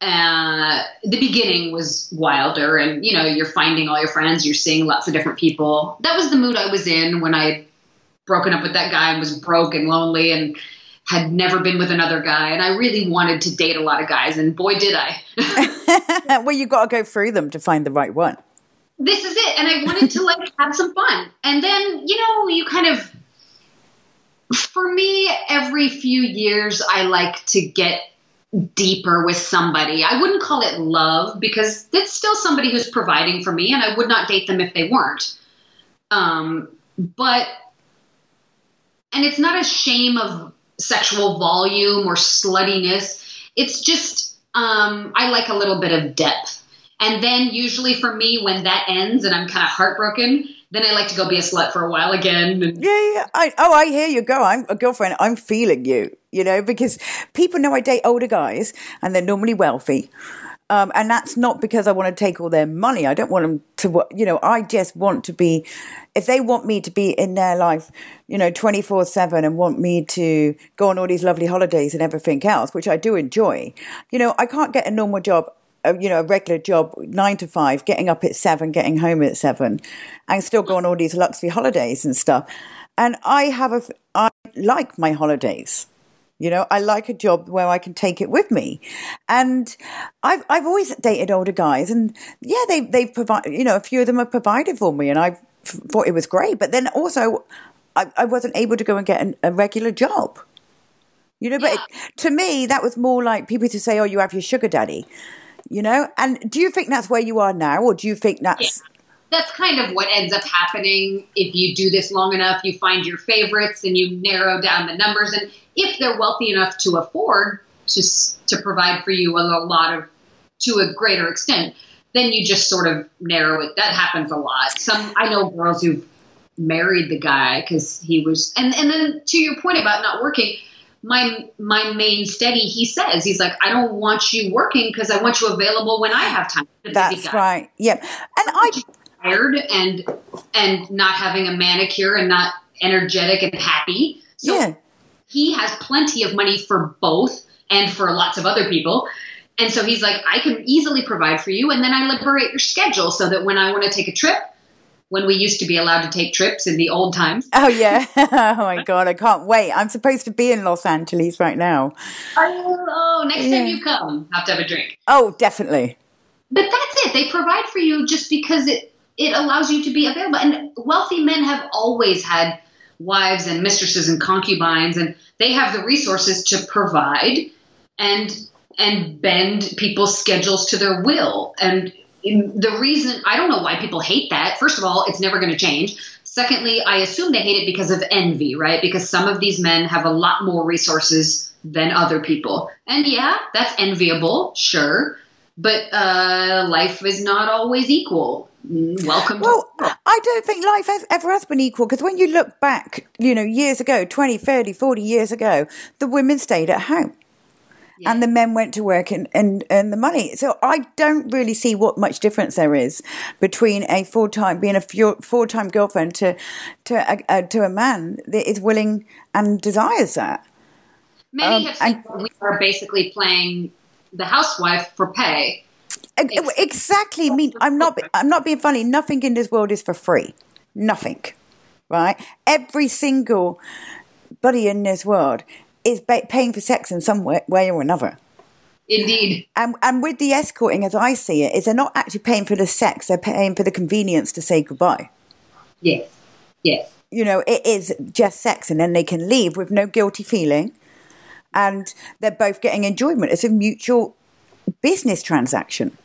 Uh, the beginning was wilder, and you know, you're finding all your friends, you're seeing lots of different people. That was the mood I was in when I broken up with that guy and was broke and lonely and had never been with another guy. And I really wanted to date a lot of guys, and boy, did I. [laughs] [laughs] well, you got to go through them to find the right one. this is it. And I wanted to like [laughs] have some fun. And then, you know, you kind of, for me, every few years, I like to get deeper with somebody. I wouldn't call it love because it's still somebody who's providing for me, and I would not date them if they weren't. Um, but, and it's not a shame of sexual volume or sluttiness. It's just, um, I like a little bit of depth. And then usually for me, when that ends and I'm kind of heartbroken, then I like to go be a slut for a while again. And Yeah, yeah. I, oh, I hear you go. I'm a girlfriend. I'm feeling you, you know, because people know I date older guys and they're normally wealthy. Um, and that's not because I want to take all their money. I don't want them to, you know, I just want to be, if they want me to be in their life, you know, 24 7 and want me to go on all these lovely holidays and everything else, which I do enjoy, you know, I can't get a normal job a, you know, a regular job, nine to five, getting up at seven, getting home at seven, and still go on all these luxury holidays and stuff. And I have a, I like my holidays. You know, I like a job where I can take it with me. And I've, I've always dated older guys and yeah, they, they've provided, you know, a few of them have provided for me and I thought it was great. But then also I, I wasn't able to go and get an, a regular job. You know, but yeah. it, to me, that was more like people to say, oh, you have your sugar daddy, you know? And do you think that's where you are now or do you think that's. Yeah that's kind of what ends up happening if you do this long enough. You find your favorites and you narrow down the numbers. And if they're wealthy enough to afford to to provide for you a lot of to a greater extent, then you just sort of narrow it. That happens a lot. Some I know girls who've married the guy because he was, and and then to your point about not working. My my main steady, he says, he's like, I don't want you working because I want you available when I have time. That's right. Yeah, and I tired and and not having a manicure and not energetic and happy. So yeah. he has plenty of money for both and for lots of other people. And so he's like, I can easily provide for you, and then I liberate your schedule so that when I want to take a trip, when we used to be allowed to take trips in the old times. Oh yeah! [laughs] oh my god, I can't wait. I'm supposed to be in Los Angeles right now. Oh, oh next yeah. time you come, have to have a drink. Oh, definitely. But that's it. They provide for you just because it it allows you to be available. And wealthy men have always had wives and mistresses and concubines, and they have the resources to provide and and bend people's schedules to their will. And the reason I don't know why people hate that. First of all, it's never going to change. Secondly, I assume they hate it because of envy, right? Because some of these men have a lot more resources than other people. And yeah, that's enviable, sure. But uh, life is not always equal welcome well i don't think life has, ever has been equal because when you look back you know years ago 20 30 40 years ago the women stayed at home yeah. and the men went to work and, and earn the money so i don't really see what much difference there is between a full-time being a full-time girlfriend to to a, to a man that is willing and desires that many um, have said and, we are basically playing the housewife for pay Exactly. I mean, I'm not. I'm not being funny. Nothing in this world is for free. Nothing. Right. Every single buddy in this world is paying for sex in some way, way or another. Indeed. And, and with the escorting, as I see it, is they're not actually paying for the sex; they're paying for the convenience to say goodbye. Yes. Yes. You know, it is just sex, and then they can leave with no guilty feeling, and they're both getting enjoyment. It's a mutual business transaction.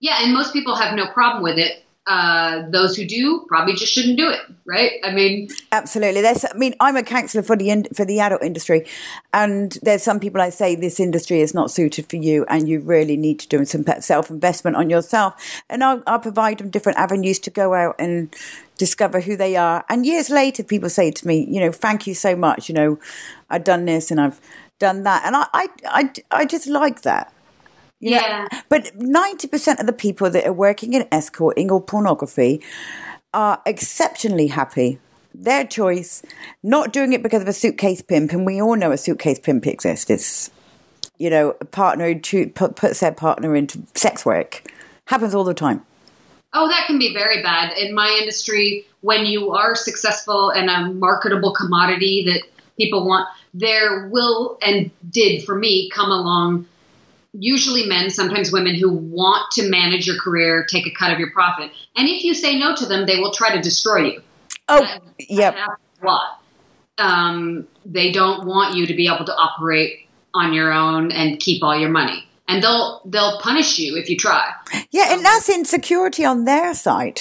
Yeah, and most people have no problem with it. Uh, those who do probably just shouldn't do it, right? I mean, absolutely. There's, I mean, I'm a counsellor for the in, for the adult industry, and there's some people I say this industry is not suited for you, and you really need to do some self investment on yourself. And I'll, I'll provide them different avenues to go out and discover who they are. And years later, people say to me, you know, thank you so much. You know, I've done this and I've done that, and I, I, I, I just like that. You know? yeah. But 90% of the people that are working in escorting or pornography are exceptionally happy. Their choice, not doing it because of a suitcase pimp, and we all know a suitcase pimp exists. It's, you know, a partner who puts their partner into sex work. Happens all the time. Oh, that can be very bad. In my industry, when you are successful and a marketable commodity that people want, there will and did for me come along usually men, sometimes women who want to manage your career, take a cut of your profit. And if you say no to them, they will try to destroy you. Oh, yeah. A lot. Um, they don't want you to be able to operate on your own and keep all your money. And they'll they'll punish you if you try. Yeah, and that's insecurity on their side.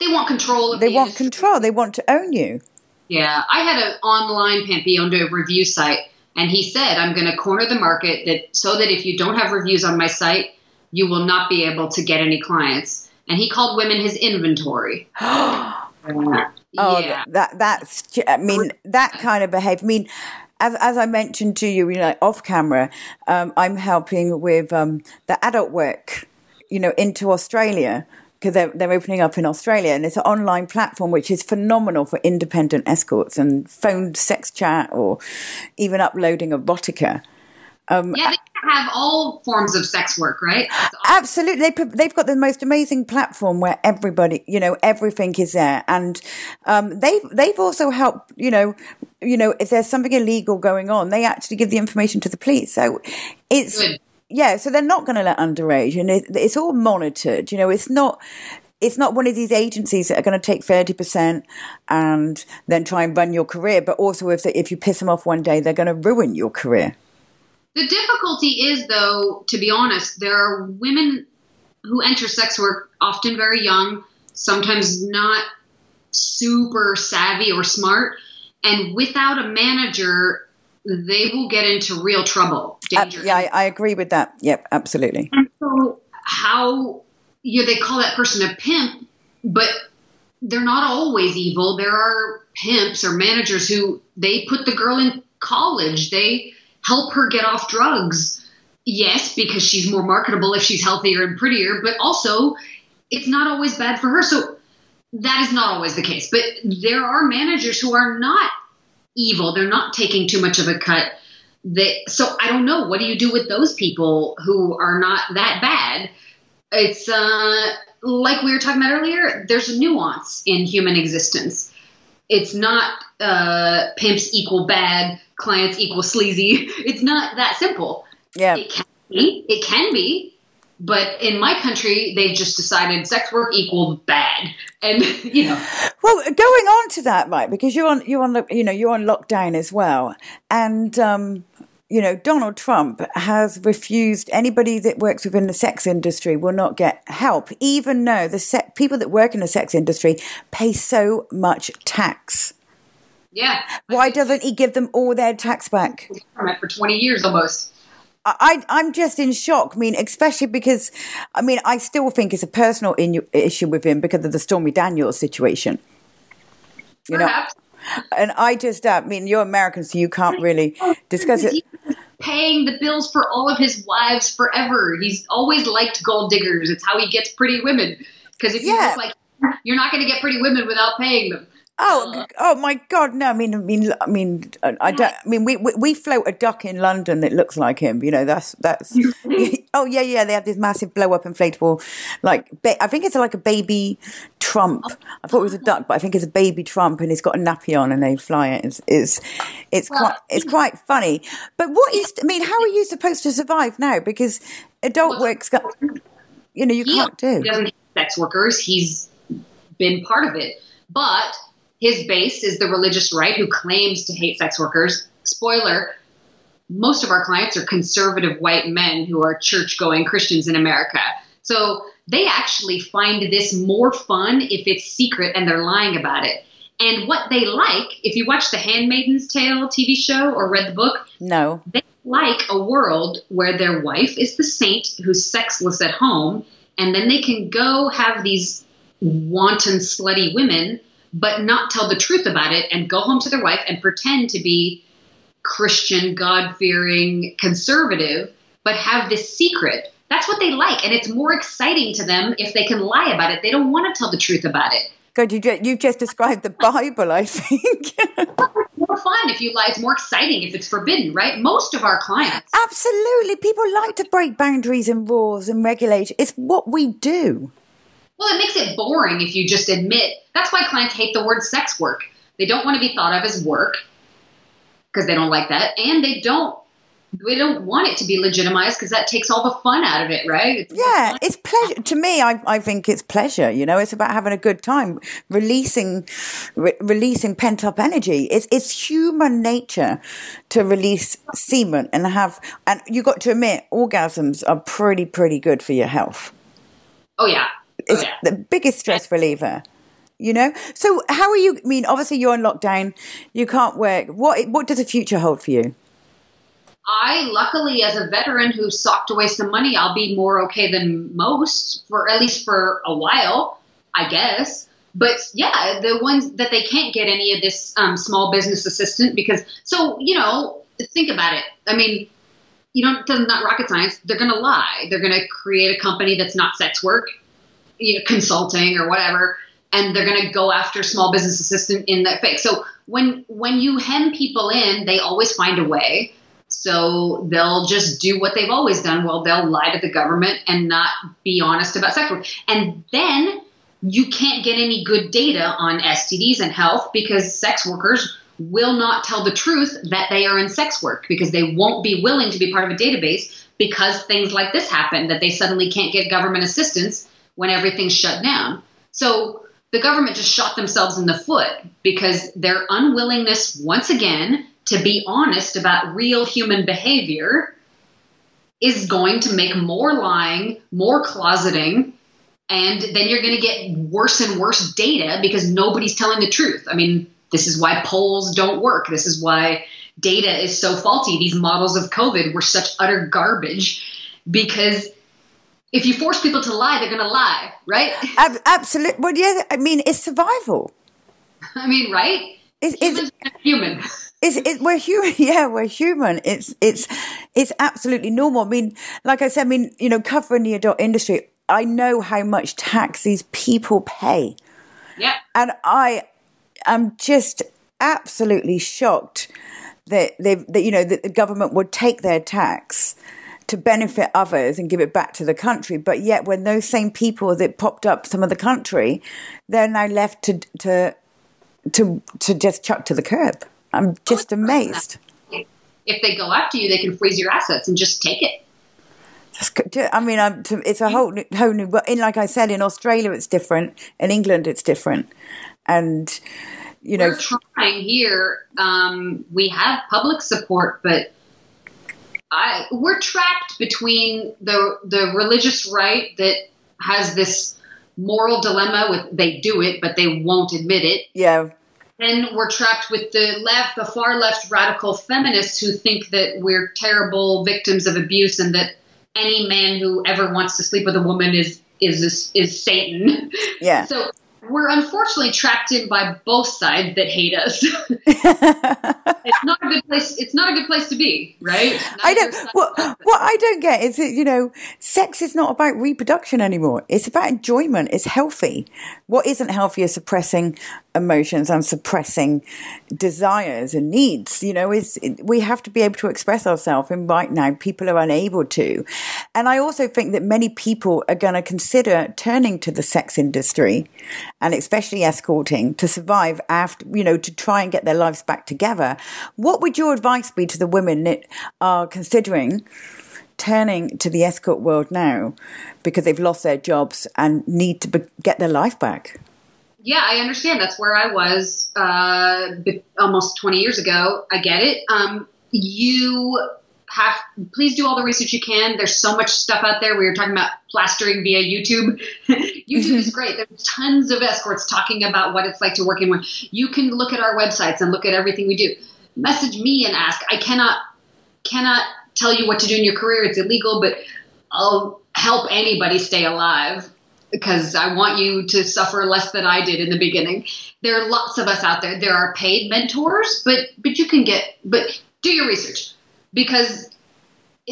They want control. they the want industry. control. They want to own you. Yeah, I had an online pimp. He owned a review site, and he said, I'm going to corner the market that so that if you don't have reviews on my site, you will not be able to get any clients. And he called women his inventory. [gasps] oh, yeah. that that's I mean that kind of behavior. I mean, as, as I mentioned to you, you know, off camera, um, I'm helping with um, the AdultWork, you know, into Australia because they're, they're opening up in Australia and it's an online platform which is phenomenal for independent escorts and phone sex chat or even uploading erotica. Um, yeah, they have all forms of sex work, right? Absolutely, they, they've got the most amazing platform where everybody, you know, everything is there, and um, they've they've also helped, you know, you know, if there's something illegal going on, they actually give the information to the police. So it's. Good. Yeah, so they're not going to let underage, and it, it's all monitored. You know, it's not it's not one of these agencies that are going to take 30% and then try and run your career, but also if, if you piss them off one day, they're going to ruin your career. The difficulty is, though, to be honest, there are women who enter sex work often very young, sometimes not super savvy or smart, and without a manager, they will get into real trouble. Uh, yeah, I, I, agree with that. Yep, absolutely. And so, how you know, they call that person a pimp, but they're not always evil. There are pimps or managers who they put the girl in college. They help her get off drugs. Yes, because she's more marketable if she's healthier and prettier, but also it's not always bad for her. So that is not always the case. But there are managers who are not evil. They're not taking too much of a cut. That so I don't know. What do you do with those people who are not that bad? It's uh, like we were talking about earlier. There's a nuance in human existence. It's not uh, pimps equal bad, clients equal sleazy. [laughs] It's not that simple. Yeah. It can be. It can be. But in my country, they've just decided sex work equals bad, and you know. Well, going on to that, right? Because you're on, you're on, you know, you're on lockdown as well, and um, you know, Donald Trump has refused anybody that works within the sex industry will not get help, even though the se- people that work in the sex industry pay so much tax. Yeah. Why doesn't he give them all their tax back? For 20 years almost. I, I'm just in shock. I mean, especially because, I mean, I still think it's a personal in- issue with him because of the Stormy Daniels situation. You Perhaps. know, and I just, uh, I mean, you're American, so you can't really discuss it. Paying the bills for all of his wives forever. He's always liked gold diggers. It's how he gets pretty women. Because if you yeah. look like you're not going to get pretty women without paying them. Oh, uh, oh my God! No, I mean, I mean, I mean, I don't. I mean, we, we, we float a duck in London that looks like him. You know, that's that's. [laughs] [laughs] oh yeah, yeah. They have this massive blow up inflatable, like I think it's like a baby Trump. I thought it was a duck, but I think it's a baby Trump, and he's got a nappy on, and they fly it. It's it's, it's quite it's [laughs] quite funny. But what is? I mean, how are you supposed to survive now? Because adult work's got, you know, you can't do. He doesn't sex workers. He's been part of it, but his base is the religious right who claims to hate sex workers. Spoiler, most of our clients are conservative white men who are church going Christians in America. So they actually find this more fun if it's secret and they're lying about it. And what they like, if you watch the Handmaiden's Tale TV show or read the book, no. They like a world where their wife is the saint who's sexless at home, and then they can go have these wanton, slutty women but not tell the truth about it and go home to their wife and pretend to be Christian, God fearing, conservative, but have this secret. That's what they like. And it's more exciting to them if they can lie about it. They don't want to tell the truth about it. God, you just, you just described the Bible, I think. [laughs] more fun if you lie. It's more exciting if it's forbidden, right? Most of our clients. Absolutely. People like to break boundaries and rules and regulations. It's what we do. Well, it makes it boring if you just admit. That's why clients hate the word sex work. They don't want to be thought of as work because they don't like that, and they don't we don't want it to be legitimized because that takes all the fun out of it, right? It's yeah, it's pleasure. To me, I, I think it's pleasure. You know, it's about having a good time, releasing, re- releasing pent up energy. It's it's human nature to release semen and have. And you got to admit, orgasms are pretty pretty good for your health. Oh yeah, it's the biggest stress reliever. You know. So how are you? I mean, obviously you're in lockdown. You can't work. What What does the future hold for you? I, luckily, as a veteran who socked away some money, I'll be more okay than most for at least for a while, I guess. but yeah, the ones that they can't get any of this um, small business assistant because, so, you know, think about it. I mean, you know, it's not rocket science. They're going to lie. They're going to create a company that's not sex work, you know, consulting or whatever, and they're going to go after small business assistant in that fake. So when when you hem people in, they always find a way. So they'll just do what they've always done. Well, they'll lie to the government and not be honest about sex work. And then you can't get any good data on STDs and health because sex workers will not tell the truth that they are in sex work because they won't be willing to be part of a database because things like this happen that they suddenly can't get government assistance when everything's shut down. So the government just shot themselves in the foot because their unwillingness once again to be honest about real human behavior is going to make more lying, more closeting, and then you're going to get worse and worse data because nobody's telling the truth. I mean, this is why polls don't work. This is why data is so faulty. These models of COVID were such utter garbage because if you force people to lie, they're going to lie, right? Ab- absolutely. Well, yeah, I mean, it's survival. [laughs] I mean, right? It's, it's human. [laughs] It's, it, we're human. [laughs] Yeah, we're human. It's it's it's absolutely normal. I mean, like I said, I mean, you know, covering the adult industry, I know how much tax these people pay. Yeah. And I am just absolutely shocked that they that you know that the government would take their tax to benefit others and give it back to the country. But yet, when those same people that popped up some of the country, they're now left to to to to just chuck to the curb. I'm just amazed. If they go after you, they can freeze your assets and just take it. I mean, it's a whole whole new. But in like I said, in Australia it's different. In England it's different, and you know, we're trying here. Um, we have public support, but I we're trapped between the the religious right that has this moral dilemma with they do it but they won't admit it. Yeah. Then we're trapped with the left, the far left radical feminists who think that we're terrible victims of abuse and that any man who ever wants to sleep with a woman is is is Satan. Yeah. [laughs] So we're unfortunately trapped in by both sides that hate us. [laughs] it's not a good place. It's not a good place to be, right? Neither I don't. What, what I don't get is that you know, sex is not about reproduction anymore. It's about enjoyment. It's healthy. What isn't healthy is suppressing emotions and suppressing desires and needs. You know, is we have to be able to express ourselves, and right now people are unable to. And I also think that many people are going to consider turning to the sex industry, and especially escorting, to survive after. You know, to try and get their lives back together. What would your advice be to the women that are considering? turning to the escort world now because they've lost their jobs and need to be- get their life back? yeah, I understand. That's where I was uh, almost 20 years ago. I get it. Um, you have, please do all the research you can. There's so much stuff out there. We were talking about plastering via YouTube. [laughs] YouTube is mm-hmm. great. There's tons of escorts talking about what it's like to work in one. You can look at our websites and look at everything we do. Message me and ask. I cannot cannot tell you what to do in your career. It's illegal, but I'll help anybody stay alive because I want you to suffer less than I did in the beginning. There are lots of us out there. There are paid mentors, but but you can get but do your research because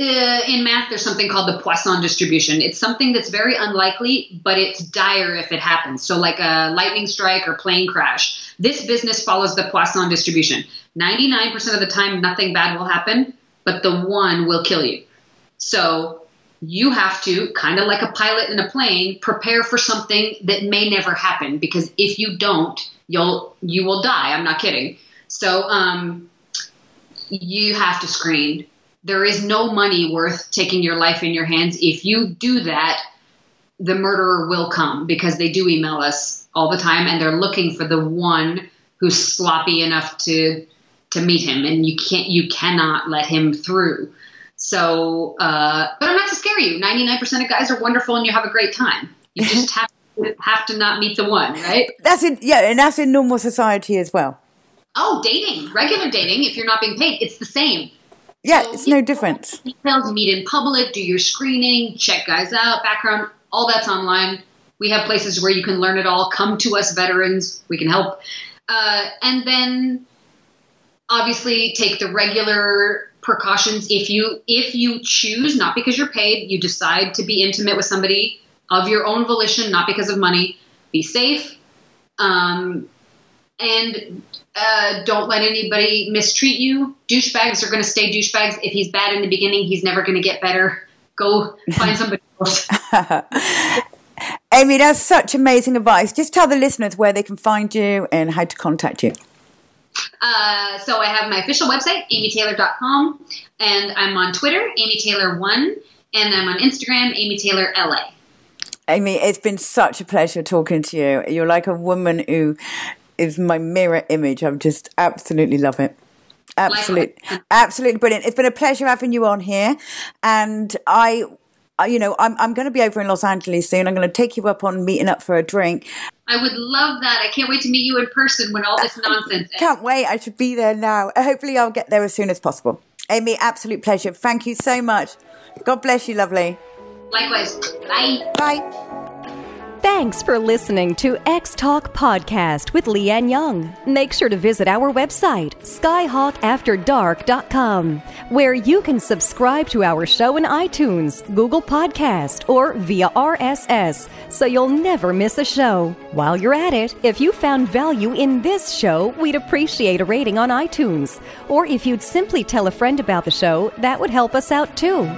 uh, in math there's something called the Poisson distribution. It's something that's very unlikely, but it's dire if it happens. So like a lightning strike or plane crash. This business follows the Poisson distribution. 99% of the time nothing bad will happen, but the one will kill you. So you have to kind of like a pilot in a plane prepare for something that may never happen because if you don't you'll you will die i'm not kidding so um, you have to screen there is no money worth taking your life in your hands if you do that the murderer will come because they do email us all the time and they're looking for the one who's sloppy enough to to meet him and you can't you cannot let him through so, uh, but I'm not to scare you. 99% of guys are wonderful and you have a great time. You just [laughs] have to, have to not meet the one, right? That's in, yeah, and that's in normal society as well. Oh, dating, regular dating, if you're not being paid, it's the same. Yeah, so, it's no difference. Details, meet in public, do your screening, check guys out, background, all that's online. We have places where you can learn it all. Come to us, veterans. We can help. Uh, and then obviously take the regular precautions if you if you choose not because you're paid you decide to be intimate with somebody of your own volition not because of money be safe um, and uh, don't let anybody mistreat you. Douchebags are going to stay douchebags. If he's bad in the beginning he's never going to get better. Go find somebody else. [laughs] Amy that's such amazing advice. Just tell the listeners where they can find you and how to contact you. Uh, so I have my official website, amytaylor.com, and I'm on Twitter, amytaylor1, and I'm on Instagram, amytaylorla. Amy, it's been such a pleasure talking to you. You're like a woman who is my mirror image. I'm just absolutely love it. Absolutely, absolutely brilliant. It's been a pleasure having you on here, and I you know, I'm, I'm going to be over in Los Angeles soon. I'm going to take you up on meeting up for a drink. I would love that. I can't wait to meet you in person when all this [laughs] nonsense ends. Can't wait. I should be there now. Hopefully, I'll get there as soon as possible. Amy, absolute pleasure. Thank you so much. God bless you, lovely. Likewise. Bye. Bye. Thanks for listening to X Talk Podcast with Lianne Young. Make sure to visit our website, skyhawkafterdark.com, where you can subscribe to our show in iTunes, Google Podcast, or via RSS, so you'll never miss a show. While you're at it, if you found value in this show, we'd appreciate a rating on iTunes. Or if you'd simply tell a friend about the show, that would help us out too.